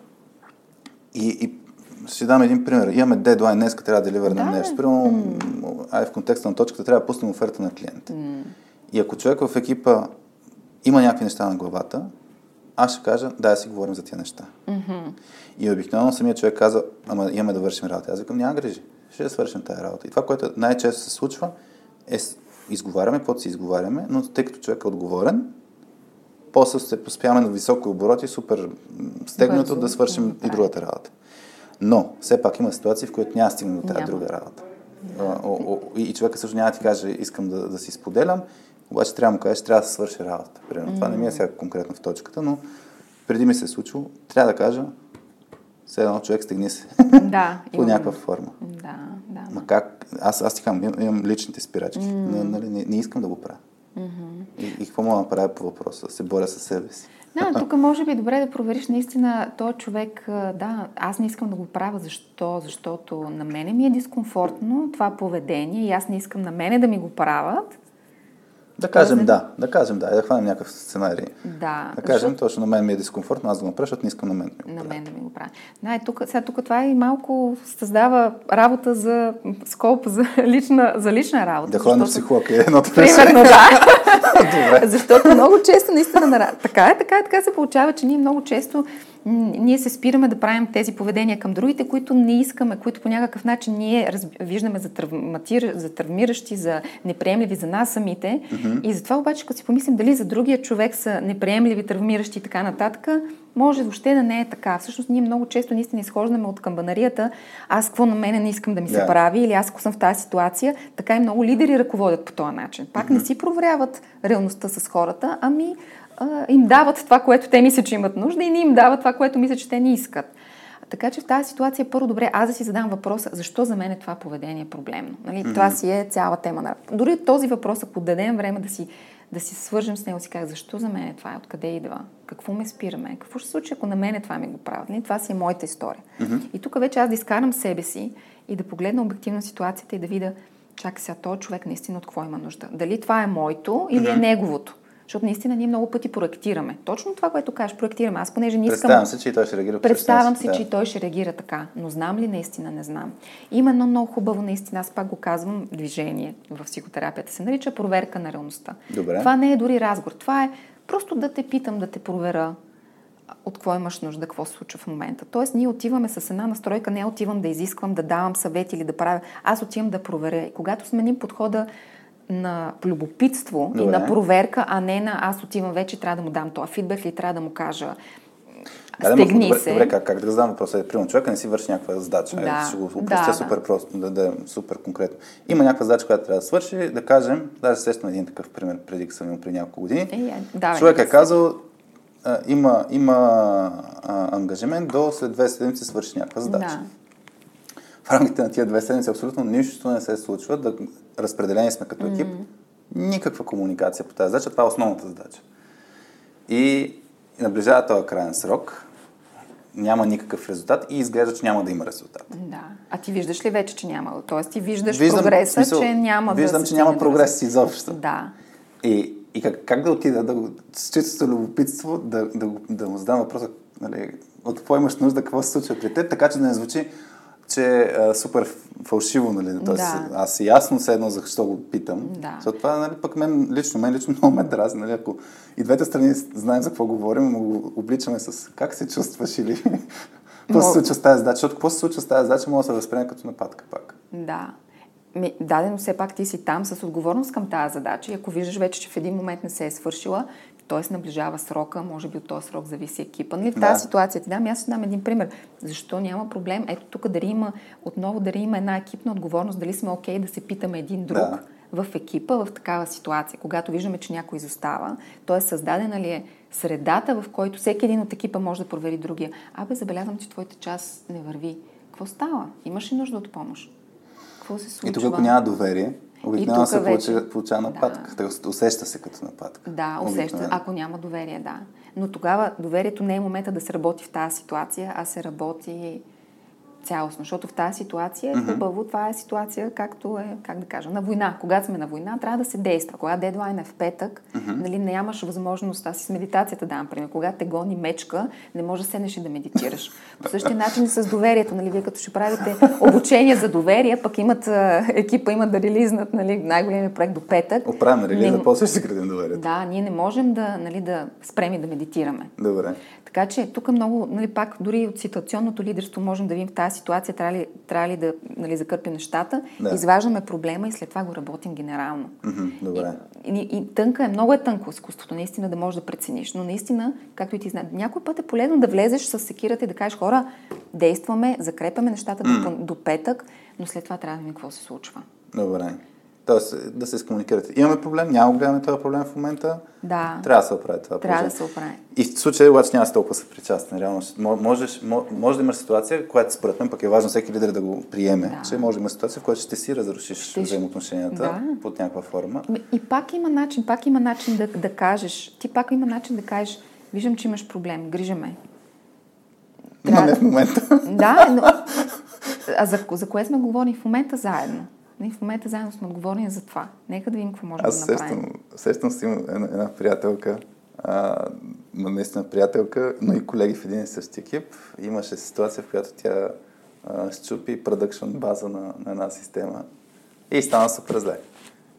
и, и ще дам един пример. Имаме дедлайн, днес трябва да деливернем да. нещо. Примерно, mm. ай, в контекста на точката трябва да пуснем оферта на клиента. Mm. И ако човек в екипа има някакви неща на главата, аз ще кажа, да, си говорим за тия неща. Mm-hmm. И обикновено самият човек каза, ама имаме да вършим работа. Аз викам, няма грижи, ще свършим тази работа. И това, което най-често се случва, е изговаряме, каквото си изговаряме, но тъй като човек е отговорен, после се поспяваме на високи обороти, супер стегнато да свършим да. и другата работа. Но, все пак има ситуации, в които няма стигне до тази няма. друга работа. Да. О, о, и, и човека също няма да ти каже, искам да, да си споделям, обаче трябва да му кажеш, трябва да се свърши работа. Примерно. Mm-hmm. Това не ми е сега конкретно в точката, но преди ми се е случило, трябва да кажа, все едно човек стегни се. Да. По някаква форма. Да, да. Ма как? Аз, аз ти казвам, имам, имам личните спирачки. Mm-hmm. Нали, не, не, искам да го правя. Mm-hmm. И, и какво мога да направя по въпроса? Да се боря със себе си. Да, тук може би е добре да провериш наистина този човек, да, аз не искам да го правя, защо? Защото на мене ми е дискомфортно това поведение и аз не искам на мене да ми го правят. Да кажем да, да кажем да, да хванем някакъв сценарий. Да. Да кажем, защото... точно на мен ми е дискомфортно, аз да го направя, защото не искам на мен да ми го На мен да ми го правя. Да, тук, сега тук това и малко създава работа за скоп, за лична, за лична работа. Да ходя на психолог е едното. Примерно, да. Добре. Защото много често наистина, така е, така е, така се получава, че ние много често ние се спираме да правим тези поведения към другите, които не искаме, които по някакъв начин ние раз, виждаме за, травматир, за травмиращи, за неприемливи за нас самите. Mm-hmm. И затова обаче, като си помислим дали за другия човек са неприемливи, травмиращи и така нататък, може въобще да не е така. Всъщност ние много често наистина изхождаме от камбанарията, аз какво на мене не искам да ми се yeah. прави или аз ако съм в тази ситуация, така и много лидери ръководят по този начин. Пак mm-hmm. не си проверяват реалността с хората, ами а, им дават това, което те мислят, че имат нужда и не им дават това, което мислят, че те не искат. Така че в тази ситуация е първо добре аз да си задам въпроса, защо за мен е това поведение проблемно. Нали? Mm-hmm. Това си е цяла тема. На... Дори този въпрос, ако дадем време да си, да си свържем с него, си кажа, защо за мен е това, откъде идва, какво ме спираме, какво ще се случи, ако на мене това ми го правят. Нали? Това си е моята история. Mm-hmm. И тук вече аз да изкарам себе си и да погледна обективно ситуацията и да видя, чакай сега, този човек наистина от какво има нужда. Дали това е моето или mm-hmm. е неговото. Защото наистина ние много пъти проектираме. Точно това, което кажеш, проектираме. Аз понеже не искам... Представям се, че и той ще реагира. Представям се, да. че и той ще реагира така. Но знам ли наистина? Не знам. Има едно много хубаво, наистина, аз пак го казвам, движение в психотерапията. Се нарича проверка на реалността. Добре. Това не е дори разговор. Това е просто да те питам, да те проверя от какво имаш нужда, какво се случва в момента. Тоест, ние отиваме с една настройка, не отивам да изисквам, да давам съвет или да правя. Аз отивам да проверя. И когато сменим подхода на любопитство Добре. и на проверка, а не на аз отивам вече, трябва да му дам това фидбек или трябва да му кажа да, стегни добре, се. Добре, как, как да задам въпроса? Е, примерно, човека не си върши някаква задача. Да, е, ще го упростя да, супер да. просто, да, да е супер конкретно. Има някаква задача, която трябва да свърши, да кажем, даже естествено един такъв пример, преди съм имал при няколко години. Е, да, Човек е казал, а, има, има а, ангажимент до след две седмици свърши някаква задача. Да в рамките на тия две седмици абсолютно нищо не се случва. Да, разпределени сме като екип. Mm-hmm. Никаква комуникация по тази задача. Това е основната задача. И, наближава този крайен срок. Няма никакъв резултат и изглежда, че няма да има резултат. Да. А ти виждаш ли вече, че няма? Тоест ти виждаш виждам, прогреса, смисъл, че няма виждам, да че няма прогрес изобщо. Да. И, и как, как да отида да, с чистото любопитство да, да, да, да му задам въпроса, нали, от какво имаш нужда, какво се случва при теб, така че да не звучи че е супер фалшиво, нали? Тоест, да. аз ясно се едно защо го питам. Да. Защото това, нали, пък мен лично, мен лично много ме дразни, нали? Ако и двете страни знаем за какво говорим, но го обличаме с как се чувстваш или какво се случва с тази задача, защото какво се случва с тази задача, може да се възприеме като нападка пак. Да. Ми, дадено все пак ти си там с отговорност към тази задача и ако виждаш вече, че в един момент не се е свършила, т.е. наближава срока, може би от този срок зависи екипа. Нали? В тази да. ситуация ти дам, аз ще дам един пример. Защо няма проблем? Ето тук дали има, отново дали има една екипна отговорност, дали сме окей okay да се питаме един друг да. в екипа в такава ситуация, когато виждаме, че някой изостава. Т.е. създадена ли е средата, в който всеки един от екипа може да провери другия. Абе, забелязвам, че твоята част не върви. Какво става? Имаш ли нужда от помощ? Какво се случва? И тук, ако няма доверие, Обикновено се вече... получава, получава нападка. Да. Усеща се като нападка. Да, усеща, ако няма доверие, да. Но тогава доверието не е момента да се работи в тази ситуация, а се работи цялостно, защото в тази ситуация е хубаво, това е ситуация както е, как да кажа, на война. Когато сме на война, трябва да се действа. Когато дедлайн е в петък, mm-hmm. нали, нямаш възможност, аз с медитацията давам пример, когато те гони мечка, не може да седнеш и да медитираш. По същия начин и с доверието, нали, вие като ще правите обучение за доверие, пък имат, екипа имат да релизнат нали, най-големия проект до петък. Оправяме релиза, не... после ще градим доверието. Да, ние не можем да, нали, да спрем и да медитираме. Добре. Така че тук много, нали, пак дори от ситуационното лидерство можем да видим в тази ситуация, трябва ли, трябва ли да нали, закърпим нещата, да. изваждаме проблема и след това го работим генерално. Mm-hmm, добре. И, и, и тънка е, много е тънко изкуството, наистина да можеш да прецениш, но наистина, както и ти знаеш, някой път е полезно да влезеш с секирата и да кажеш хора, действаме, закрепяме нещата mm. до, до петък, но след това трябва да видим какво се случва. Добре. Тоест да се скомуникирате. Имаме проблем, няма го гледаме този проблем в момента. Да. Трябва да се оправи това. Трябва да се оправи. И в случая обаче няма толкова съпричастен. Реално можеш, може да имаш ситуация, която според мен пък е важно всеки лидер да го приеме, да. че може да има ситуация, в която ще си разрушиш ще... взаимоотношенията да. под някаква форма. И пак има начин, пак има начин да, да кажеш, ти пак има начин да кажеш, виждам, че имаш проблем, грижаме. Трябва... Но не в момента. Да, но... А за, за кое сме говорили в момента заедно? Ние в момента заедно сме отговорни за това. Нека да видим какво можем Аз да направим. Аз сещам си една, една приятелка, а, наистина приятелка, но и колеги в един и същи екип. Имаше ситуация, в която тя а, щупи продъкшн база на, на една система и стана супер зле.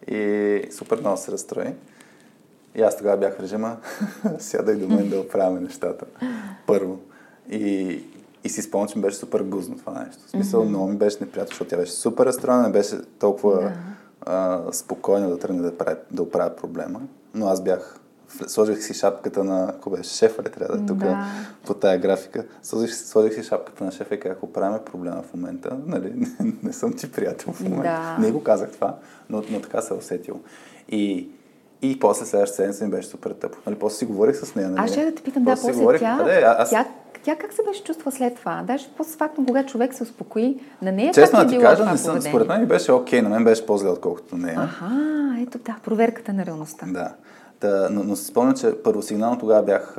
И супер много се разстрои. И аз тогава бях в режима, сядай до мен да оправяме нещата. Първо. И, и си спомням, че ми беше супер гузно това нещо. В смисъл, mm-hmm. много ми беше неприятно, защото тя беше супер разстроена, не беше толкова yeah. а, спокойна да тръгне да, прави, да оправя проблема. Но аз бях, сложих си шапката на, ако беше шефа ли трябва да е тук да. по тая графика, сложих, сложих си шапката на шефа и как оправяме проблема в момента. Нали, не, не съм ти приятел в момента. Да. Не го казах това, но, но така се усетил. И и после следващата седмица ми беше супер тъпо. Нали, после си говорих с нея. Нали? Аз ще да те питам, да, после говорих, тя, да, аз... тя тя как се беше чувства след това? Даже постфактно, когато човек се успокои, на нея Честно е ти кажа, не съм, според мен беше окей, okay, на мен беше по-зле, отколкото нея. Ага, ето да, проверката на реалността. Да. Та, но, но си спомня, че първосигнално тогава бях,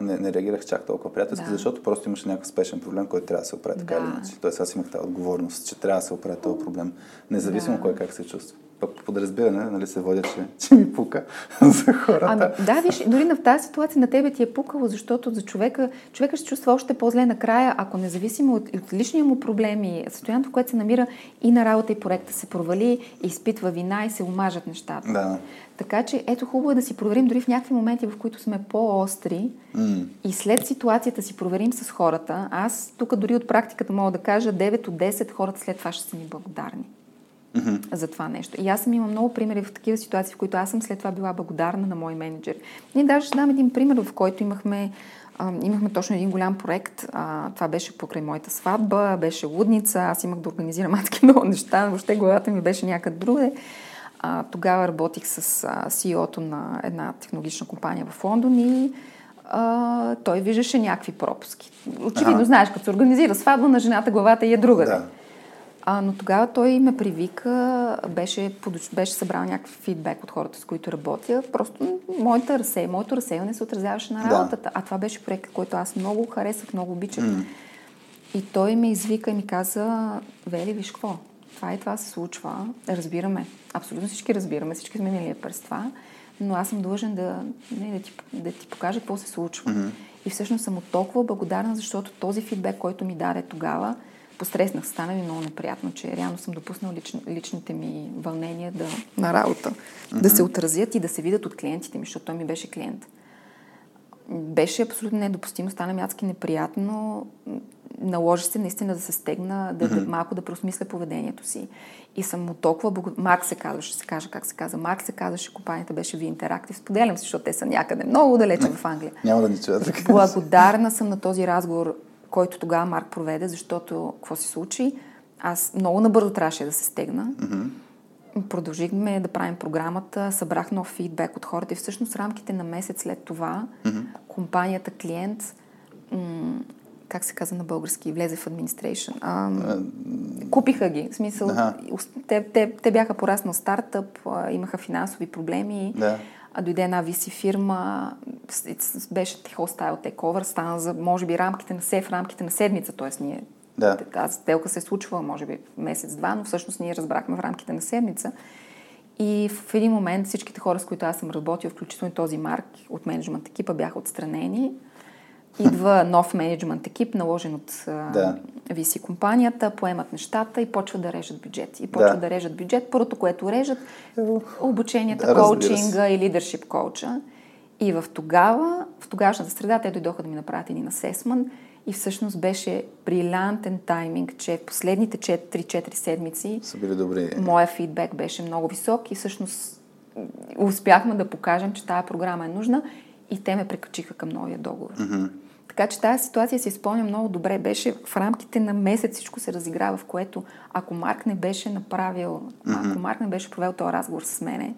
не, не реагирах чак толкова приятелски, да. защото просто имаше някакъв спешен проблем, който трябва да се оправи така да. или иначе. Тоест аз имах тази отговорност, че трябва да се оправи този проблем, независимо да. кой как се чувства подразбиране, нали, се водя, че, че ми пука за хората. Ами, да, виж, дори в тази ситуация на тебе ти е пукало, защото за човека, човека ще чувства още по-зле накрая, ако независимо от, от личния му проблеми, състоянието, в което се намира и на работа и проекта се провали, и изпитва вина и се омажат нещата. Да. Така че ето хубаво е да си проверим дори в някакви моменти, в които сме по-остри mm. и след ситуацията си проверим с хората. Аз тук дори от практиката мога да кажа 9 от 10 хората след това ще са ни благодарни mm-hmm. за това нещо. И аз съм имала много примери в такива ситуации, в които аз съм след това била благодарна на мои менеджери. Ние даже ще дам един пример, в който имахме имахме точно един голям проект. А, това беше покрай моята сватба, беше лудница, аз имах да организирам адски много неща, въобще главата ми беше някъде друге. А, тогава работих с а, CEO-то на една технологична компания в Лондон и а, той виждаше някакви пропуски. Очевидно, ага. знаеш, като се организира сватба на жената, главата е друга. Да. А, но тогава той ме привика, беше, беше събрал някакъв фидбек от хората, с които работя. Просто моята разсей, моето разсейване се отразяваше на работата. Да. А това беше проект, който аз много харесах, много обичах. Mm. И той ме извика и ми каза, Вели, виж какво, това и това се случва, разбираме. Абсолютно всички разбираме, всички сме минали през това, но аз съм длъжен да, не, да, ти, да ти покажа какво се случва. Mm-hmm. И всъщност съм от толкова благодарна, защото този фидбек, който ми даде тогава, постреснах. Стана ми много неприятно, че реално съм допуснал лич, личните ми вълнения да, на работа, mm-hmm. да се отразят и да се видят от клиентите ми, защото той ми беше клиент. Беше абсолютно недопустимо, стана ми адски неприятно. Наложи се наистина да се стегна, да, mm-hmm. да малко да преосмисля поведението си. И съм му толкова благодарна. Марк се казваше, се каже как се каза. Марк се казваше, компанията беше Ви Interactive. Споделям се, защото те са някъде много далече в Англия. Няма да ни чуят. Благодарна съм на този разговор, който тогава Марк проведе, защото какво се случи? Аз много набързо трябваше да се стегна. Mm-hmm. Продължихме да правим програмата, събрах нов фидбек от хората и всъщност рамките на месец след това mm-hmm. компанията клиент м- как се казва на български, влезе в администрейшн. купиха ги. В смисъл, ага. те, те, те бяха пораснал стартъп, имаха финансови проблеми. Да. А дойде една VC фирма, беше hostile takeover, стана за, може би, рамките на се в рамките на седмица, т.е. ние да. тази сделка се е случва, може би, месец-два, но всъщност ние разбрахме в рамките на седмица. И в един момент всичките хора, с които аз съм работил, включително и този Марк от менеджмент екипа, бяха отстранени. Идва нов менеджмент екип, наложен от да. VC компанията, поемат нещата и почват да режат бюджет. И почват да, да режат бюджет. Първото, което режат, обученията, да, коучинга и лидершип коуча. И в тогава, в тогавашната среда, те дойдоха да ми направят един асесмент и всъщност беше брилянтен тайминг, че в последните 3-4 седмици са били добри. моя фидбек беше много висок и всъщност успяхме да покажем, че тая програма е нужна и те ме прекачиха към новия договор. Mm-hmm. Така че тази ситуация си спомня много добре. Беше в рамките на месец всичко се разиграва, в което ако Марк не беше направил, mm-hmm. ако Марк не беше провел този разговор с мене,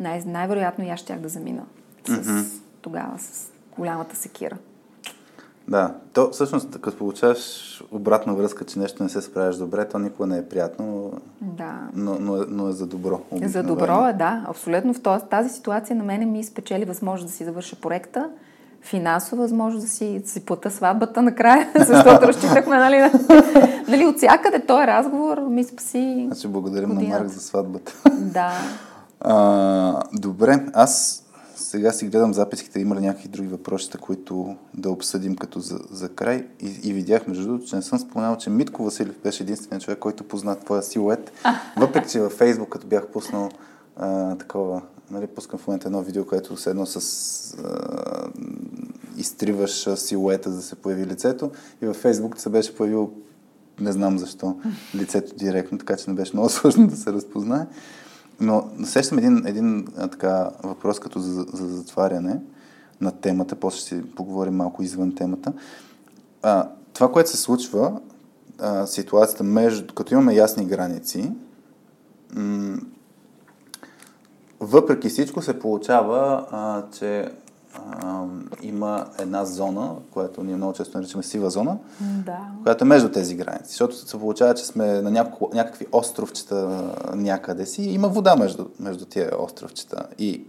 най- най-вероятно и аз щях да замина с, mm-hmm. тогава с голямата секира. Да, то всъщност, като получаваш обратна връзка, че нещо не се справяш добре, то никога не е приятно, но, да. но, но, но е за добро. Обикновено. За добро е, да, абсолютно. В тази ситуация на мене ми спечели възможност да си завърша проекта, финансова възможност да си, да си плата сватбата накрая, защото разчитахме, нали, нали, от всякъде този разговор ми спаси Значи благодарим годината. на Марк за сватбата. Да. А, добре, аз сега си гледам записките, има ли някакви други въпроси, които да обсъдим като за, за край. И, и видях, между другото, че не съм споменал, че Митко Василев беше единственият човек, който позна твоя силует. Въпреки, че във Фейсбук, като бях пуснал а, такова, нали, пускам в момента едно видео, което все едно с а, изтриваш силуета, за да се появи лицето. И във Фейсбук се беше появило, не знам защо, лицето директно, така че не беше много сложно да се разпознае. Но сещам един, един а, така, въпрос като за, за затваряне на темата, после ще поговорим малко извън темата. А, това, което се случва, а, ситуацията между, като имаме ясни граници, м- въпреки всичко се получава, а, че а, има една зона, която ние много често наричаме сива зона, да. която е между тези граници. Защото се получава, че сме на няко, някакви островчета някъде си и има вода между, между тия островчета. И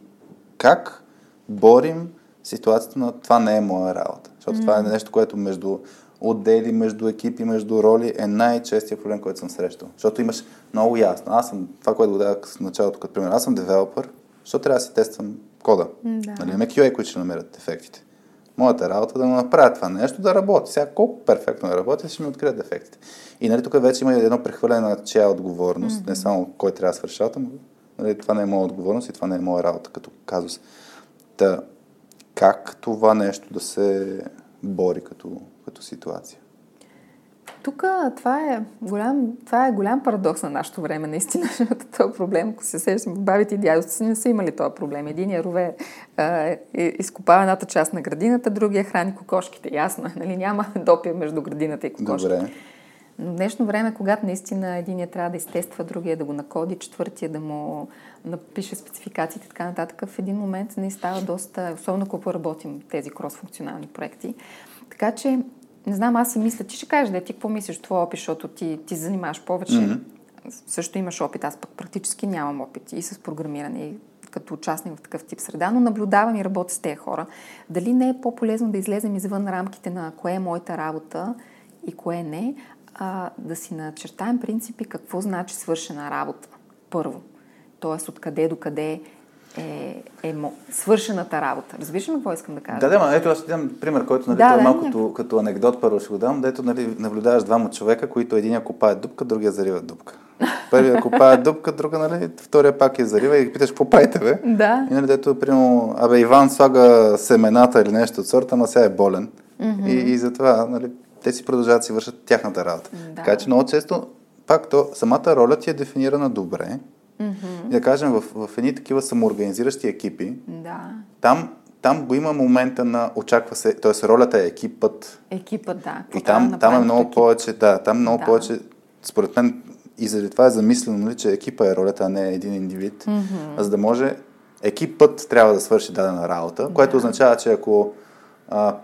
как борим ситуацията на това не е моя работа. Защото mm. това е нещо, което между отдели, между екипи, между роли е най-честия проблем, който съм срещал. Защото имаш много ясно. Аз съм, това, което го дадах в началото като пример, аз съм девелопър, защо трябва да си тествам кода? Да. Нали, имаме QA, които ще намерят дефектите. Моята работа е да му направя това нещо, да работи. Сега колко перфектно да работи, ще ми открият дефектите. И нали, тук вече има едно прехвърляне на чия отговорност, mm-hmm. не само кой трябва да свърши но нали, това не е моя отговорност и това не е моя работа като казус. Та, как това нещо да се бори като, като ситуация? Тук това е, голям, това е голям парадокс на нашето време, наистина, защото този проблем, ако се сещам, бабите и дядовци си не са имали този проблем. Единия рове е, изкопава едната част на градината, другия храни кокошките. Ясно е, нали? Няма допия между градината и кокошките. Добре. Но в днешно време, когато наистина единия трябва да изтества, другия да го накоди, четвъртия да му напише спецификациите и така нататък, в един момент не става доста, особено когато работим тези кросфункционални проекти. Така че не знам, аз си мисля, ти ще кажеш да ти какво мислиш твой опит, защото ти, ти занимаваш повече. Mm-hmm. Също имаш опит, аз пък практически нямам опит и с програмиране, и като участник в такъв тип среда, но наблюдавам и работя с тези хора. Дали не е по-полезно да излезем извън рамките на кое е моята работа и кое не, а да си начертаем принципи какво значи свършена работа. Първо. Тоест, откъде до къде е, е свършената работа. Разбираш ли какво искам да кажа? Да, да, ма, ето аз дам пример, който нали, Да, е да, малко като, като анекдот първо ще го дам, дето нали, наблюдаваш двама човека, които един копае дупка, другия зарива дупка. Първия копае дупка, друга, нали, втория пак я зарива и ги питаш, какво правите, бе? Да. И нали, дето, примерно, абе, Иван слага семената или нещо от сорта, ама сега е болен. Mm-hmm. И, и затова, нали, те си продължават да си вършат тяхната работа. Да. Така че много често, пак то, самата роля ти е дефинирана добре. Mm-hmm. И да кажем, в, в едни такива самоорганизиращи екипи, Да. там, там го има момента на очаква се, т.е. ролята е екипът. Екипът, да. И там, да там е много екип? повече, да, там много Да. повече, според мен, и заради това е замислено, нали, че екипа е ролята, а не един индивид, mm-hmm. за да може екипът трябва да свърши дадена работа, което означава, че ако, а,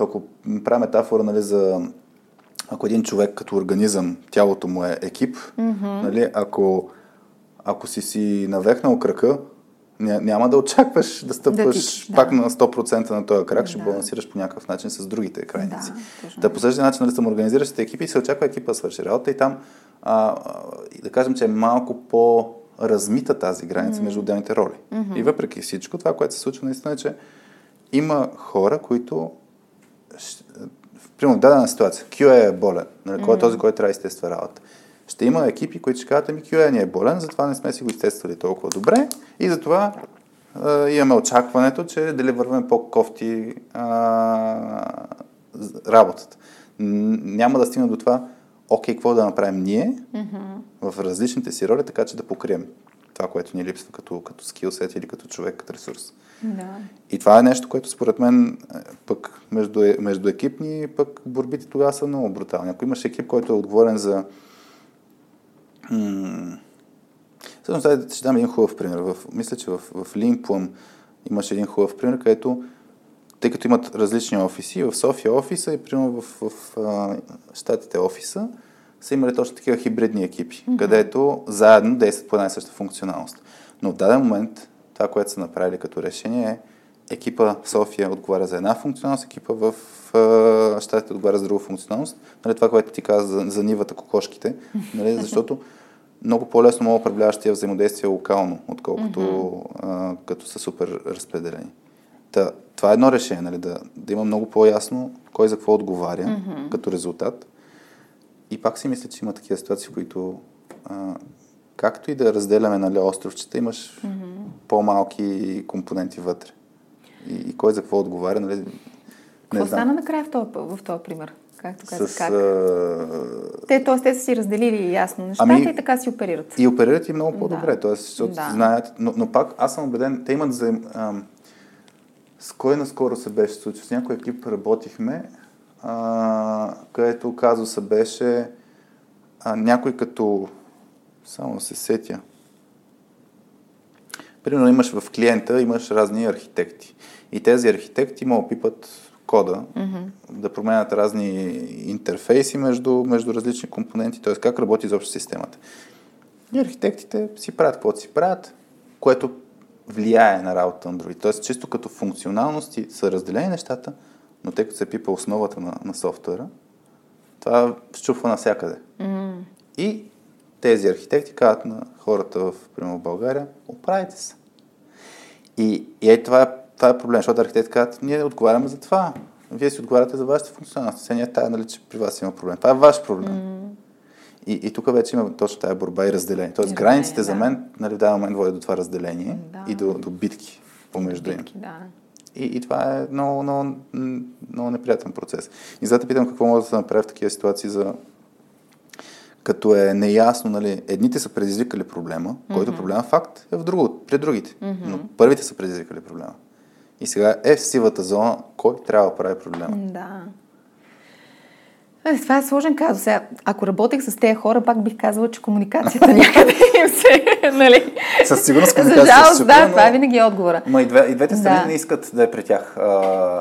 ако правя метафора нали, за ако един човек като организъм, тялото му е екип, mm-hmm. нали, ако, ако си си навехнал крака, ня, няма да очакваш да стъпваш ти- да. пак на 100% на този крак, ще Да. балансираш по някакъв начин с другите крайници. Да. Да, по същия начин нали, самоорганизиращите екипи се очаква екипа да свърши работа и там а, да кажем, че е малко по-размита тази граница mm-hmm. между отделните роли. Mm-hmm. И въпреки всичко, това, което се случва наистина е, че има хора, които примерно в дадена ситуация, QA е болен, нали, кой е този, който трябва да изтества работа. Ще има екипи, които ще кажат, ами QA ни е болен, затова не сме си го изтествали толкова добре и затова а, имаме очакването, че дали върваме по-кофти а, работата. Няма да стигна до това, окей, какво да направим ние mm-hmm. в различните си роли, така че да покрием това, което ни липсва като, като скилсет или като човек, като ресурс. Да. И това е нещо, което според мен е, пък между, е- между екипни, пък борбите тогава са много брутални. Ако имаш екип, който е отговорен за... М- Всъщност, ще дам един хубав пример. В, мисля, че в, в Lean имаше един хубав пример, където тъй като имат различни офиси, в София офиса и примерно в, в, в а, Штатите офиса са имали точно такива хибридни екипи, mm-hmm. където заедно действат по една и съща функционалност. Но в даден момент това, което са направили като решение е екипа в София отговаря за една функционалност, екипа в а, Штатите отговаря за друга функционалност. Нали, това, което ти каза за, за нивата кокошките, нали, защото много по-лесно мога тия взаимодействия локално, отколкото mm-hmm. а, като са супер разпределени. Та, това е едно решение, нали, да, да има много по-ясно кой за какво отговаря mm-hmm. като резултат. И пак си мисля, че има такива ситуации, в които а, както и да разделяме нали, островчета, имаш mm-hmm. по-малки компоненти вътре. И, кой за какво отговаря, нали, не Какво знам. стана накрая в този, в този пример? Както казах, С, как? а, Те, т.е. те са си разделили ясно нещата Ами- и така си оперират. И оперират и много по-добре, Да. т.е. защото Да. знаят, но, но пак аз съм убеден, те имат за... Ам, с кой наскоро се беше случил? С някой екип работихме, а, където казуса беше а, някой като... Само се сетя. Примерно имаш в клиента, имаш разни архитекти. И тези архитекти могат пипат кода, mm-hmm. да променят разни интерфейси между, между различни компоненти, т.е. как работи изобщо системата. И архитектите си правят каквото си правят, което влияе на работата на други. Тоест, чисто като функционалности са разделени нещата, но тъй като се пипа основата на, на софтуера, това щупва навсякъде. М, И тези архитекти казват на хората в, примерно, България, оправите се. И, и е, това, е, това е проблем, защото архитекти казват, ние отговаряме за това. Вие си отговаряте за вашите функционалности. Сега ние тая, нали, че при вас има проблем. Това е ваш проблем. И, и тук вече има точно тази борба и разделение. Тоест, И границите разделение, за да. мен нали, в даден момент водят до това разделение Да. и до, до битки помежду им. да. И, и това е много, много, много неприятен процес. И затова те питам какво може да се направи в такива ситуации за като е неясно, нали, едните са предизвикали проблема, mm-hmm. който проблема факт е в друго, при другите. Mm-hmm. Но първите са предизвикали проблема. И сега е в сивата зона, кой трябва да прави проблема. Да. Е, това е сложен казус. Сега, ако работех с тези хора, пак бих казала, че комуникацията някъде им се, нали? Със сигурност За комуникацията жалост, да, чупи, това но- винаги е отговора. Ма и, две, и двете страни Да. не искат да е при тях а,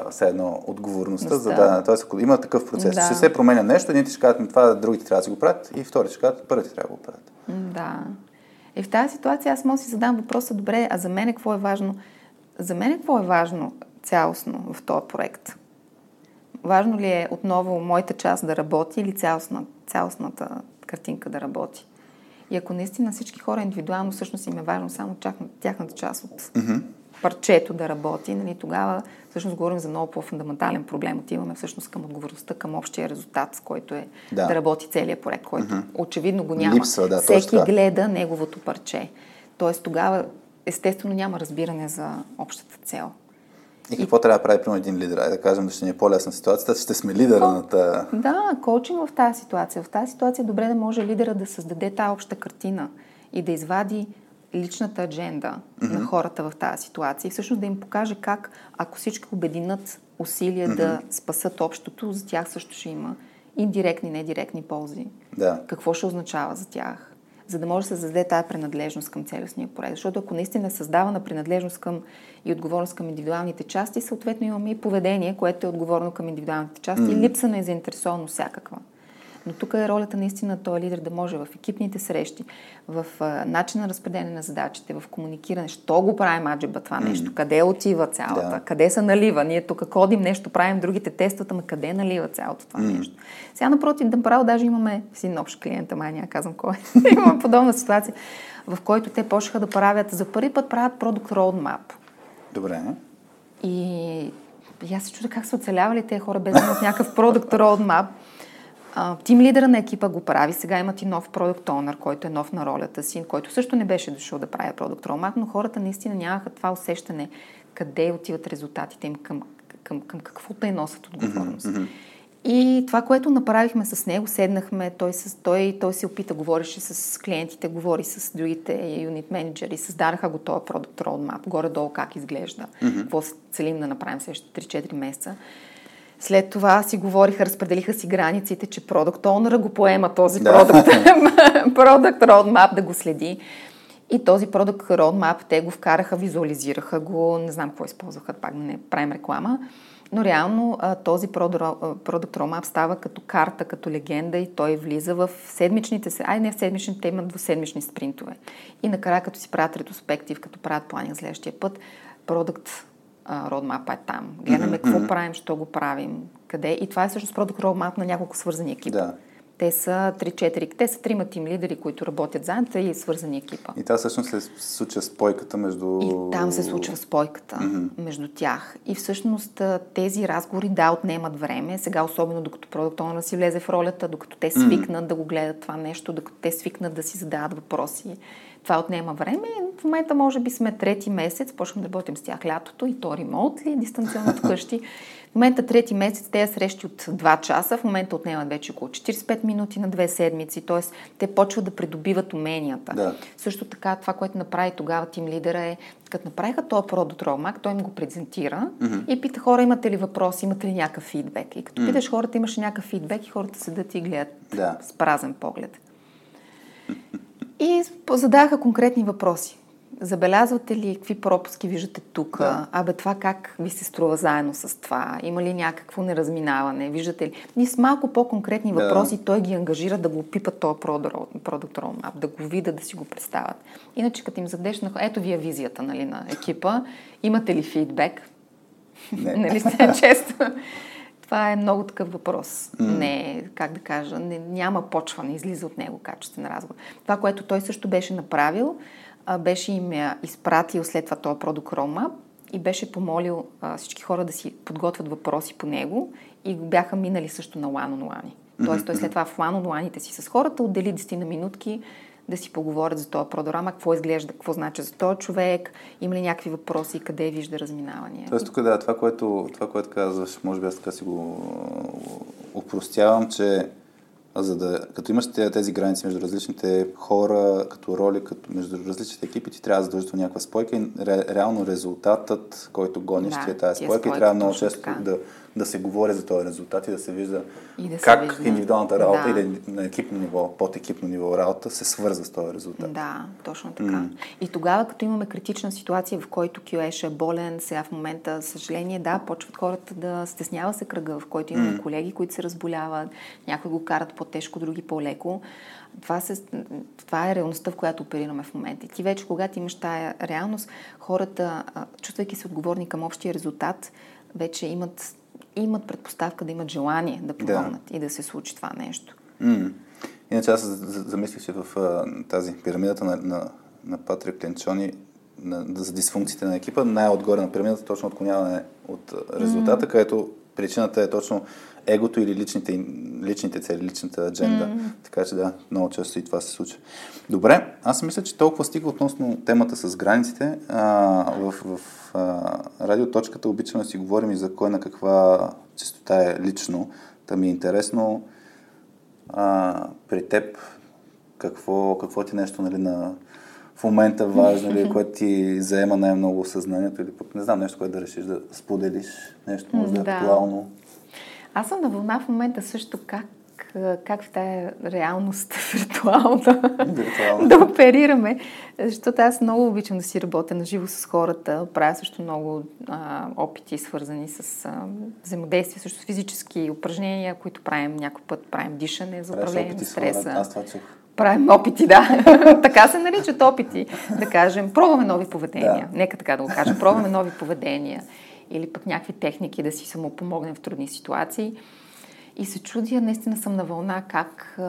все едно отговорността за Да. да. Тоест, ако има такъв процес, Да. ще се променя нещо, едните ще кажат, «Ми, това другите трябва да си го правят, и вторите ще кажат, първите трябва да го правят. Да. И в тази ситуация аз мога да си задам въпроса, добре, а за мен какво е важно? За мен какво е важно цялостно в този проект? Важно ли е отново моята част да работи или цялостна, цялостната картинка да работи? И ако наистина всички хора индивидуално всъщност им е важно само тяхната част от mm-hmm. парчето да работи, нали, тогава всъщност говорим за много по-фундаментален проблем. Отиваме всъщност към отговорността, към общия резултат, с който е да, да работи целият проект, който mm-hmm. очевидно го няма. Липсва, да, Всеки гледа неговото парче. Тоест тогава естествено няма разбиране за общата цел. И какво и... трябва да прави примерно един лидер? Ай да кажем, да ще ни е по-лесна ситуацията, ще сме лидера Ко... на тази... Да, коучинг в тази ситуация. В тази ситуация е добре да може лидера да създаде тази обща картина и да извади личната адженда mm-hmm. на хората в тази ситуация и всъщност да им покаже как, ако всички обединат усилия mm-hmm. да спасат общото, за тях също ще има индиректни, недиректни ползи. Да. Какво ще означава за тях? За да може да се създаде тази принадлежност към целостния проект. Защото ако наистина е създавана принадлежност към и отговорност към индивидуалните части, съответно имаме и поведение, което е отговорно към индивидуалните части mm. и липса на заинтересованост всякаква. Но тук е ролята наистина този лидер да може в екипните срещи, в а, начин на разпределение на задачите, в комуникиране, що го правим аджеба това mm. нещо, къде отива цялата, да. къде се налива. Ние тук кодим нещо, правим другите тестват, ама къде налива цялото това mm. нещо. Сега напротив, да право даже имаме си общ клиент, ама няма казвам кой. имаме подобна ситуация, в който те почнаха да правят, за първи път правят продукт roadmap. Добре. И, и аз се чудя как са оцелявали тези хора без да имат някакъв продукт roadmap. Тим лидера на екипа го прави. Сега имат и нов продукт онър, който е нов на ролята си, който също не беше дошъл да прави продукт roadmap, но хората наистина нямаха това усещане къде отиват резултатите им, към, към, към какво те носят отговорност. Mm-hmm. И това, което направихме с него, седнахме, той, с, той, той се опита, говореше с клиентите, говори с другите юнит менеджери, създадаха го този продукт roadmap, горе-долу как изглежда, mm-hmm. какво целим да направим следващите 3-4 месеца. След това си говориха, разпределиха си границите, че продукт Owner го поема този да. продукт, продукт roadmap да го следи. И този продукт roadmap те го вкараха, визуализираха го, не знам какво използваха, пак не правим реклама. Но реално този продукт roadmap става като карта, като легенда и той влиза в седмичните, ай не в седмичните, те имат двуседмични спринтове. И накрая, като си правят ретроспектив, като правят плани за следващия път, продукт родмапа е там. Гледаме mm-hmm. какво правим, що го правим, къде. И това е всъщност продукт родмап на няколко свързани екипа. Да. Те са 3-4, те са трима тим лидери, които работят заедно и свързани екипа. И това всъщност се случва спойката между... И там се случва спойката mm-hmm. между тях. И всъщност тези разговори, да, отнемат време. Сега, особено докато продуктовна си влезе в ролята, докато те свикнат mm-hmm. да го гледат това нещо, докато те свикнат да си задават въпроси. Това отнема време. В момента, може би, сме трети месец, почваме да работим с тях лятото и то ремонт ли, дистанционно от къщи. В момента трети месец, тези срещи от 2 часа, в момента отнемат вече около 45 минути на две седмици, т.е. те почват да придобиват уменията. Да. Също така, това, което направи тогава тим лидера е, като направиха този продукт Roadmap, той им го презентира mm-hmm. и пита хора, имате ли въпроси, имате ли някакъв фидбек. И като mm-hmm. питаш хората, имаш някакъв фидбек и хората седат и гледат да. с празен поглед. И зададаха конкретни въпроси. Забелязвате ли какви пропуски виждате тук? Да. Абе, това как ви се струва заедно с това? Има ли някакво неразминаване? Виждате ли? И с малко по-конкретни да. въпроси той ги ангажира да го пипат този продукт roadmap, да го видят, да си го представят. Иначе, като им задеш на... Ето ви е визията нали, на екипа. Имате ли фидбек? Не. нали сте често? Това е много такъв въпрос. Mm. Не, как да кажа, не, няма почва, не излиза от него качествен разговор. Това, което той също беше направил, а, беше им изпратил след това този продукт Рома и беше помолил а, всички хора да си подготвят въпроси по него и го бяха минали също на лан онлайн. Тоест, той след това в лан онлайните си с хората отдели 10 на минутки да си поговорят за този продорама, какво изглежда, какво значи за този човек, има ли някакви въпроси, къде вижда разминавания. Тоест тук да, това което, това, което казваш, може би аз така си го упростявам, че за да, като имаш тези граници между различните хора, като роли, като между различните екипи, ти трябва да задължително някаква спойка и ре, реално резултатът, който гониш, да, ти е тази спойка и трябва много често да, да се говори за този резултат и да се вижда и да как вижда. индивидуалната работа да. или на екипно ниво, под екипно ниво работа се свърза с този резултат. Да, точно така. Mm. И тогава, като имаме критична ситуация, в който QS е болен, сега в момента, съжаление, да, почват хората да стеснява се кръга, в който имаме mm. колеги, които се разболяват, някои го карат по-тежко, други по-леко. Това, се, това е реалността, в която оперираме в момента. Ти вече, когато имаш тая реалност, хората, чувствайки се отговорни към общия резултат, вече имат имат предпоставка да имат желание да помогнат да. и да се случи това нещо. Mm. Иначе аз замислих, че в а, тази пирамидата на, на, на Патрик Кленчони на, за дисфункциите на екипа, най-отгоре на пирамидата точно отклоняване от резултата, mm. където причината е точно егото или личните, личните цели, личната адженда. Mm. Така че да, много често и това се случва. Добре, аз мисля, че толкова стига относно темата с границите. А, в в а, радиоточката обичаме да си говорим и за кой на каква частота е лично. Та ми е интересно а, при теб какво, какво ти нещо нали, на, в момента важно или което ти заема най-много съзнанието или пък не знам нещо, което да решиш да споделиш, нещо може да е актуално. Аз съм на вълна в момента също как как в тая реалност виртуална да оперираме. Защото аз много обичам да си работя на живо с хората. Правя също много а, опити, свързани с а, взаимодействие, също с физически упражнения, които правим някой път. Правим дишане за управление на стреса. Аз това чух. Правим опити, да. така се наричат опити. Да кажем, пробваме нови поведения. Да. Нека така да го кажем. Пробваме нови поведения. Или пък някакви техники да си самопомогнем в трудни ситуации. И се чудя, наистина съм на вълна как,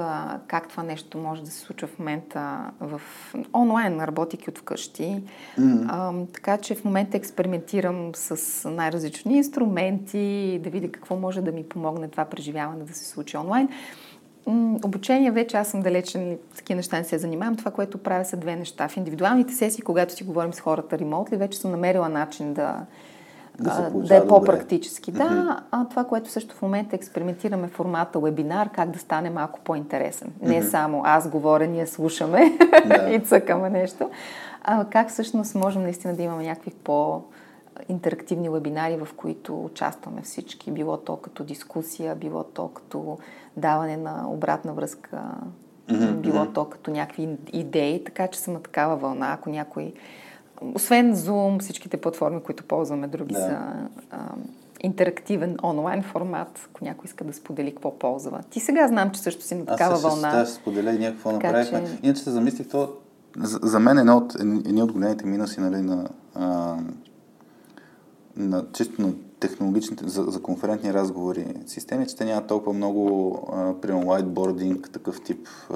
как това нещо може да се случва в момента в онлайн, работейки от вкъщи. Mm-hmm. А, така че в момента експериментирам с най-различни инструменти, да видя какво може да ми помогне това преживяване да се случи онлайн. Обучение вече аз съм далечен, такива неща не се занимавам. Това, което правя са две неща. В индивидуалните сесии, когато си говорим с хората ремонтли, вече съм намерила начин да, да, да е по-практически. Добре. Да, а това, което също в момента експериментираме формата вебинар, как да стане малко по-интересен. Не mm-hmm. само аз говоря, ние слушаме да. и цъкаме нещо. А как всъщност можем наистина да имаме някакви по- интерактивни вебинари, в които участваме всички, било то като дискусия, било то като даване на обратна връзка, mm-hmm. било то като някакви идеи, така че съм на такава вълна. Ако някой, освен Zoom, всичките платформи, които ползваме, други да. са а, интерактивен онлайн формат, ако някой иска да сподели какво ползва. Ти сега знам, че също си на такава Аз вълна. Аз ще споделя и някакво направихме. Че... Иначе се замислих, то за, за мен едно от, едни от големите минуси нали, на, а, на чисто на технологичните, за, за конферентни разговори системи, че те нямат толкова много, а, примерно, whiteboarding, такъв тип а,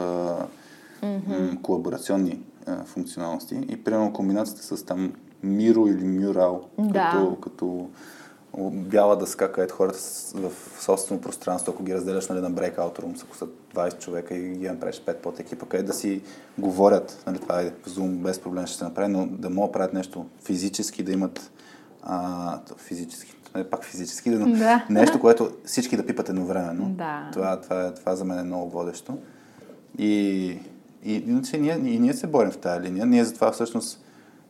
mm-hmm. колаборационни а, функционалности. И, примерно, комбинацията с там Миро или Мюрал, да. като, като бяла дъска, където хората в собствено пространство, ако ги разделяш нали, на breakout room, ако са 20 човека и ги направиш 5 под екипа, където да си говорят, нали, това е в Zoom, без проблем ще се направи, но да могат да правят нещо физически, да имат а, физически, е пак физически, но да. нещо, което всички да пипат едновременно. Да. Това, това, това за мен е много водещо. И, и иначе ние, и ние се борим в тази линия. Ние затова всъщност,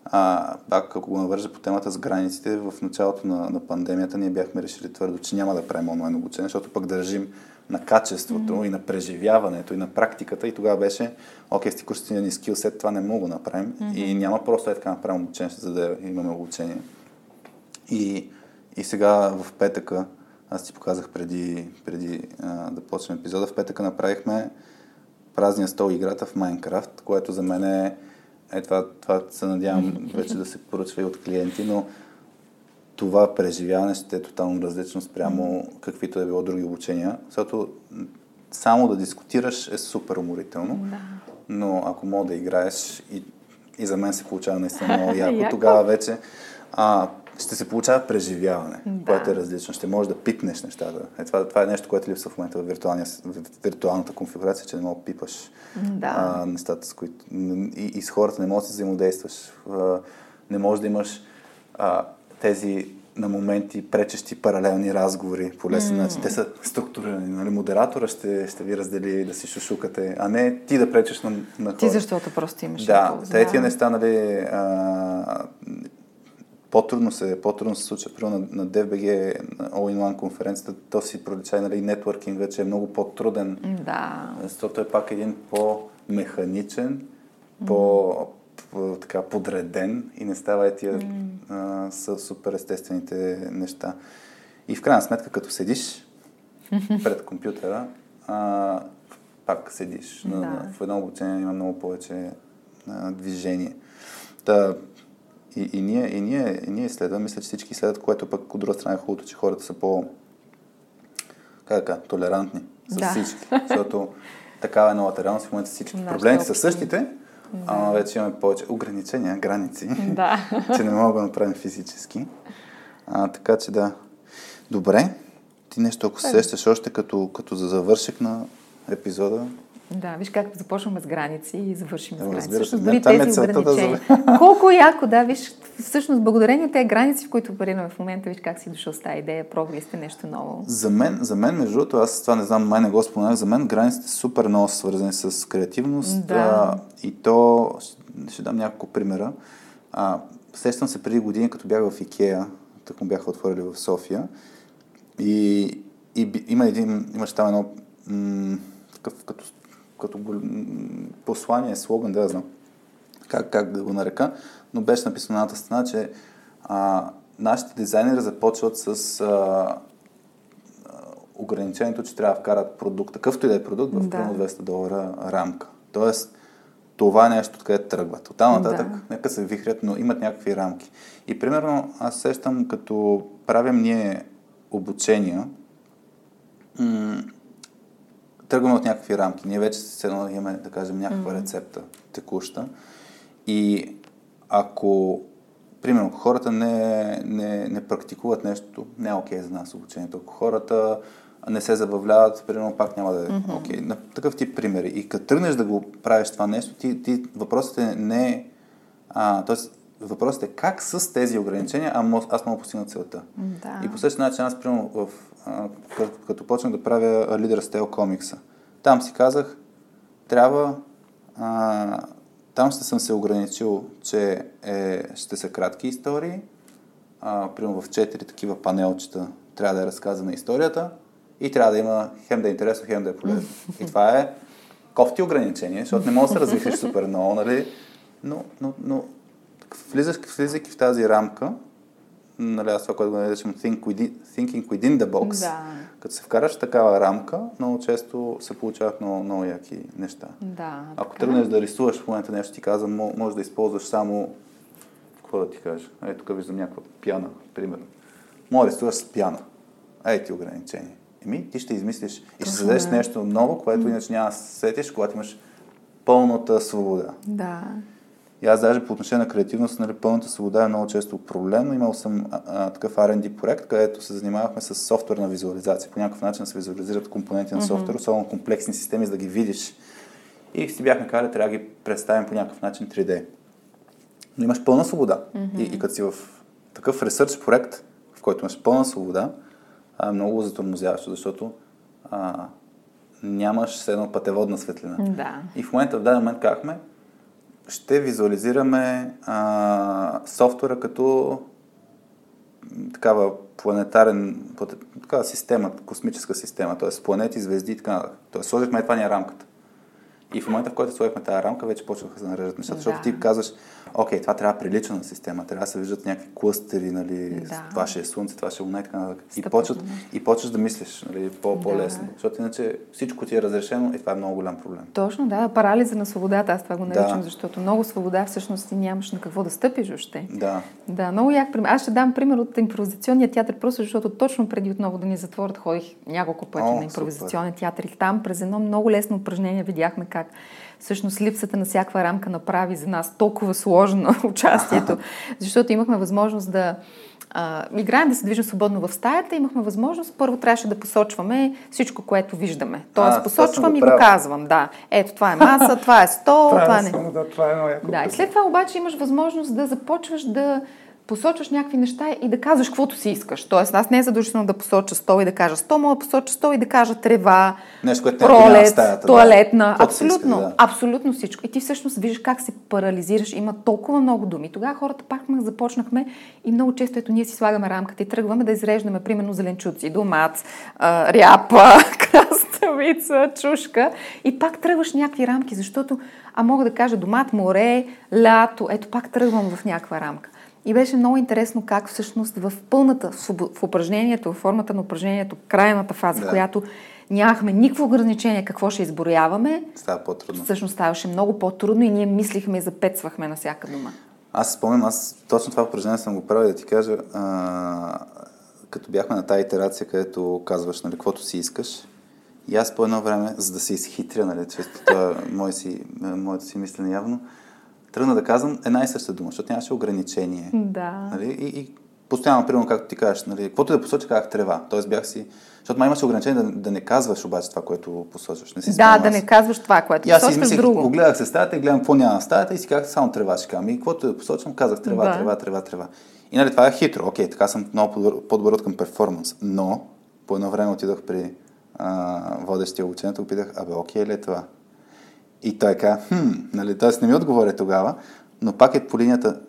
а, пак ако го навържа по темата с границите, в началото на, на пандемията ние бяхме решили твърдо, че няма да правим онлайн обучение, защото пък държим на качеството mm-hmm. и на преживяването и на практиката и тогава беше, окей, сти курсите ни скилсет, това не мога да направим mm-hmm. и няма просто е така направим обучение, за да имаме обучение. И, и сега в петъка, аз ти показах преди, преди а, да почнем епизода, в петъка направихме празния стол играта в Майнкрафт, което за мен е, е това, това се надявам вече да се поръчва и от клиенти, но това преживяване ще е тотално различно спрямо каквито е било други обучения, защото само да дискутираш е супер уморително, да. но ако мога да играеш и, и за мен се получава наистина много яко, тогава вече а, ще се получава преживяване, да. което е различно. Ще можеш да пипнеш нещата. Е, това, това е нещо, което липсва в момента в, в виртуалната конфигурация, че не мога да пипаш да. а, нещата, с които... И, и с хората не можеш да взаимодействаш. А, не можеш да имаш а, тези на моменти пречещи паралелни разговори по лесен mm. начин. Те са структурирани. Нали? Модератора ще, ще ви раздели да си шушукате, а не ти да пречеш на, на хора. Ти защото просто имаш Да, те тия неща, нали, а, по-трудно се, по-трудно се случва. Примерно на, на DFBG, на All-in-One конференцията, то си пролича нали, нетворкинг вече е много по-труден. Да. Защото е пак един по-механичен, по, по, така подреден и не става и тия mm. а, с супер естествените неща. И в крайна сметка, като седиш пред компютъра, а, пак седиш. Да. На, в едно обучение има много повече а, движение. Та, и, и, ние, и, ние, и ние изследваме, мисля, че всички изследват, което пък от друга страна е хубавото, че хората са по как толерантни с Да. всички. Защото такава е новата реалност. В момента всички Нашите проблеми са същите, ама вече имаме повече ограничения, граници, Да. че не мога да направим физически. А, така че да. Добре. Ти нещо, ако се сещаш още като, като за завършек на епизода, Да, виж как започваме с граници и завършим с граници. Всъщност, дори е тези целта да ограничения. Колко яко, да, виж, всъщност благодарение тези граници, в които оперираме в момента, виж как си дошъл с тази идея, пробвали сте нещо ново. За мен, за мен, между другото, аз това не знам, май не го споменах, за мен границите са супер много свързани с креативност. Да. А, и то, ще, дам няколко примера. А, сещам се преди години, като бях в Икеа, так му бяха отворили в София. И, и има един, имаше там едно м, такъв, като, като послание, слоган, да я знам как, как да го нарека, но беше написано на едната страна, че а, нашите дизайнери започват с а, ограничението, че трябва да вкарат продукт, такъвто и да е продукт, в Да. примерно 200 долара рамка. Тоест, това е нещо, откъдето тръгват. Оттам нататък, Да. нека се вихрят, но имат някакви рамки. И примерно, аз сещам, като правим ние обучения, м- тръгваме от някакви рамки. Ние вече се едно имаме, да кажем, някаква рецепта текуща. И ако, примерно, хората не, не, не практикуват нещо, не е окей за нас обучението. Ако хората не се забавляват, примерно пак няма да е окей. На такъв тип примери. И като тръгнеш да го правиш това нещо, ти, ти въпросът е не... А, тоест, въпросът е как с тези ограничения а, аз мога постигна целта. Да. И по същия начин аз, примерно, в, като, като почнах да правя Leader Style комикса, там си казах, трябва, а, там ще съм се ограничил, че е, ще са кратки истории, а, примерно в четири такива панелчета трябва да е разказана историята и трябва да има хем да е интересно, хем да е полезно. И това е кофти ограничение, защото не можеш да се развихриш супер много, нали? Но, но, но влизайки в тази рамка, нали, аз това, което го наричам think within, thinking within the box, Да. като се вкараш в такава рамка, много често се получават много, много яки неща. Да, Ако така. тръгнеш да рисуваш в момента нещо, ти казвам, мо- може да използваш само, какво да ти кажа, ей тук виждам някаква пяна, примерно. Може да рисуваш с пяна. Ей ти ограничения. Еми, ти ще измислиш и ще Точно, създадеш да. нещо ново, което иначе няма да се сетиш, когато имаш пълната свобода. Да. И аз даже по отношение на креативност, нали, пълната свобода е много често проблем. Имал съм а, а, такъв R&D проект, където се занимавахме с софтуерна визуализация. По някакъв начин се визуализират компоненти на софтуер, особено комплексни системи, за да ги видиш. И си бяхме казали, трябва да ги представим по някакъв начин 3D. Но имаш пълна свобода. И, и като си в такъв ресърч проект, в който имаш пълна свобода, а, много затормозяващо, защото а, нямаш едно пътеводна светлина. Да. И в момента, в даден момент казахме, ще визуализираме а, софтуера като такава планетарен, такава система, космическа система, т.е. планети, звезди и така нататък. Тоест сложихме това ни е рамката. И в момента, в който сложихме тази рамка, вече почнаха да се нареждат нещата, защото Да. ти казваш, окей, това трябва да прилича на система, трябва да се виждат някакви клъстери, нали, Да. това ще е Слънце, това ще е Луна и така нататък. И, почват, и почваш да мислиш нали, по- Да. по-лесно, защото иначе всичко ти е разрешено и това е много голям проблем. Точно, да, парализа на свободата, аз това го наричам, Да. защото много свобода всъщност ти нямаш на какво да стъпиш още. Да. Да, много як пример. Аз ще дам пример от импровизационния театър, просто защото точно преди отново да ни затворят, ходих няколко пъти О, на импровизационен театър и там през едно много лесно упражнение видяхме как всъщност липсата на всякаква рамка направи за нас толкова сложно участието, защото имахме възможност да а, играем, да се движим свободно в стаята, имахме възможност, първо трябваше да посочваме всичко, което виждаме. Тоест, А, посочвам го и го казвам, да. Ето, това е маса, това е стол, това, не. да, това е много яко. Да, и след това обаче имаш възможност да започваш да посочваш някакви неща и да казваш каквото си искаш. Тоест, аз не е задължително да посоча стол и да кажа стол, мога да посоча стол и да кажа трева, Нещо, което пролет, стаята, да. туалетна, си абсолютно, искаш, да. абсолютно всичко. И ти всъщност виждаш как се парализираш, има толкова много думи. Тогава хората пак започнахме и много често ето ние си слагаме рамката и тръгваме да изреждаме примерно зеленчуци, домат, а, ряпа, краставица, чушка и пак тръгваш някакви рамки, защото, а мога да кажа домат, море, лято, ето пак тръгвам в някаква рамка. И беше много интересно как всъщност в пълната, в упражнението, в формата на упражнението, крайната фаза, Да. която нямахме никакво ограничение какво ще изброяваме, Става по-трудно. всъщност ставаше много по-трудно и ние мислихме и запецвахме на всяка дума. Аз спомням, аз точно това упражнение съм го правил да ти кажа, а, като бяхме на тази итерация, където казваш, нали, каквото си искаш. И аз по едно време, за да се изхитря, нали, често това мое си, моето си мислене явно, тръгна да казвам една и съща дума, защото нямаше ограничение. Да. Нали? И, и постоянно, примерно, както ти кажеш, нали, каквото да посоча, казах трева. Тоест бях си... Защото май имаше ограничение да, да не казваш обаче това, което посочваш. Не си Да, спомням да не казваш това, което И аз си посочваш измислих, друго. погледах се стаята и гледам какво няма стаята и си казах само трева ще кажа. И каквото да посочвам, казах трева, Да. трева, трева, трева. И нали, това е хитро. Окей, така съм много по-добър, от към перформанс. Но по едно време отидох при а, водещия обучението и го питах, абе, окей ли е това? И той каза, хм, нали, т.е. не ми отговоря тогава, но пак е по линията,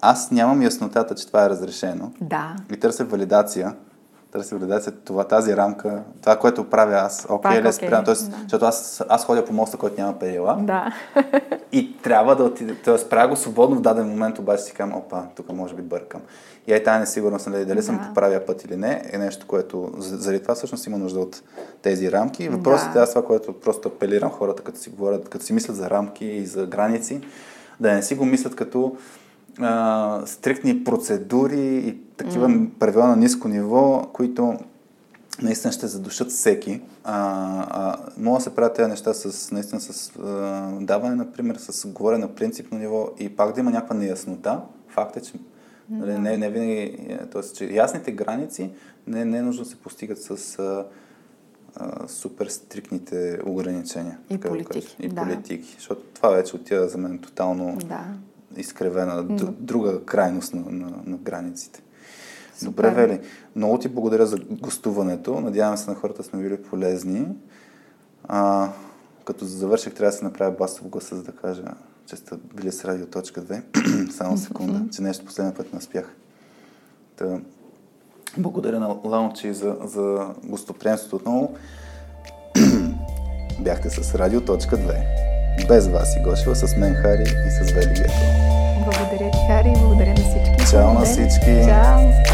аз нямам яснотата, че това е разрешено. Да. И търся валидация. Търся валидация това, тази рамка, това, което правя аз, окей е окей, спрямо. Тоест, да. защото аз, аз ходя по моста, който няма перила. Да. И трябва да отиде. Тоест, правя го свободно в даден момент, обаче си казвам, опа, тук може би бъркам. И е тази несигурност, нали, дали съм Да. по правия път или не, е нещо, което за- заради това всъщност има нужда от тези рамки. Въпросът Да. е аз това, което просто апелирам хората, като си говорят, като си мислят за рамки и за граници, да не си го мислят като а, стриктни процедури и такива mm. правила на ниско ниво, които наистина ще задушат всеки. А, а, могат да се правят тези неща с, наистина с а, даване, например, с говорене на принципно ниво и пак да има някаква неяснота. Факт е, че нали, не, не винаги, е, т.е. че ясните граници не, не е нужно да се постигат с а, а, супер стрикните ограничения. И да политики, кажа. И да. политики. Защото това вече отива за мен тотално Да. изкривена, д- друга крайност на, на, на границите. Супер. Добре, Вели. Много ти благодаря за гостуването. Надявам се на хората сме били полезни. А, като завърших, трябва да се направя басов гласа, за да кажа, че сте били с радио точка 2. Само секунда, че нещо последния път не успях. Та, благодаря на Лаунчи за, за гостоприемството отново. Бяхте с радио точка 2. Без вас и Гошева, с мен Хари и с Вели Гето. Благодаря ти, Хари, благодаря на всички. Чао на всички. Чао.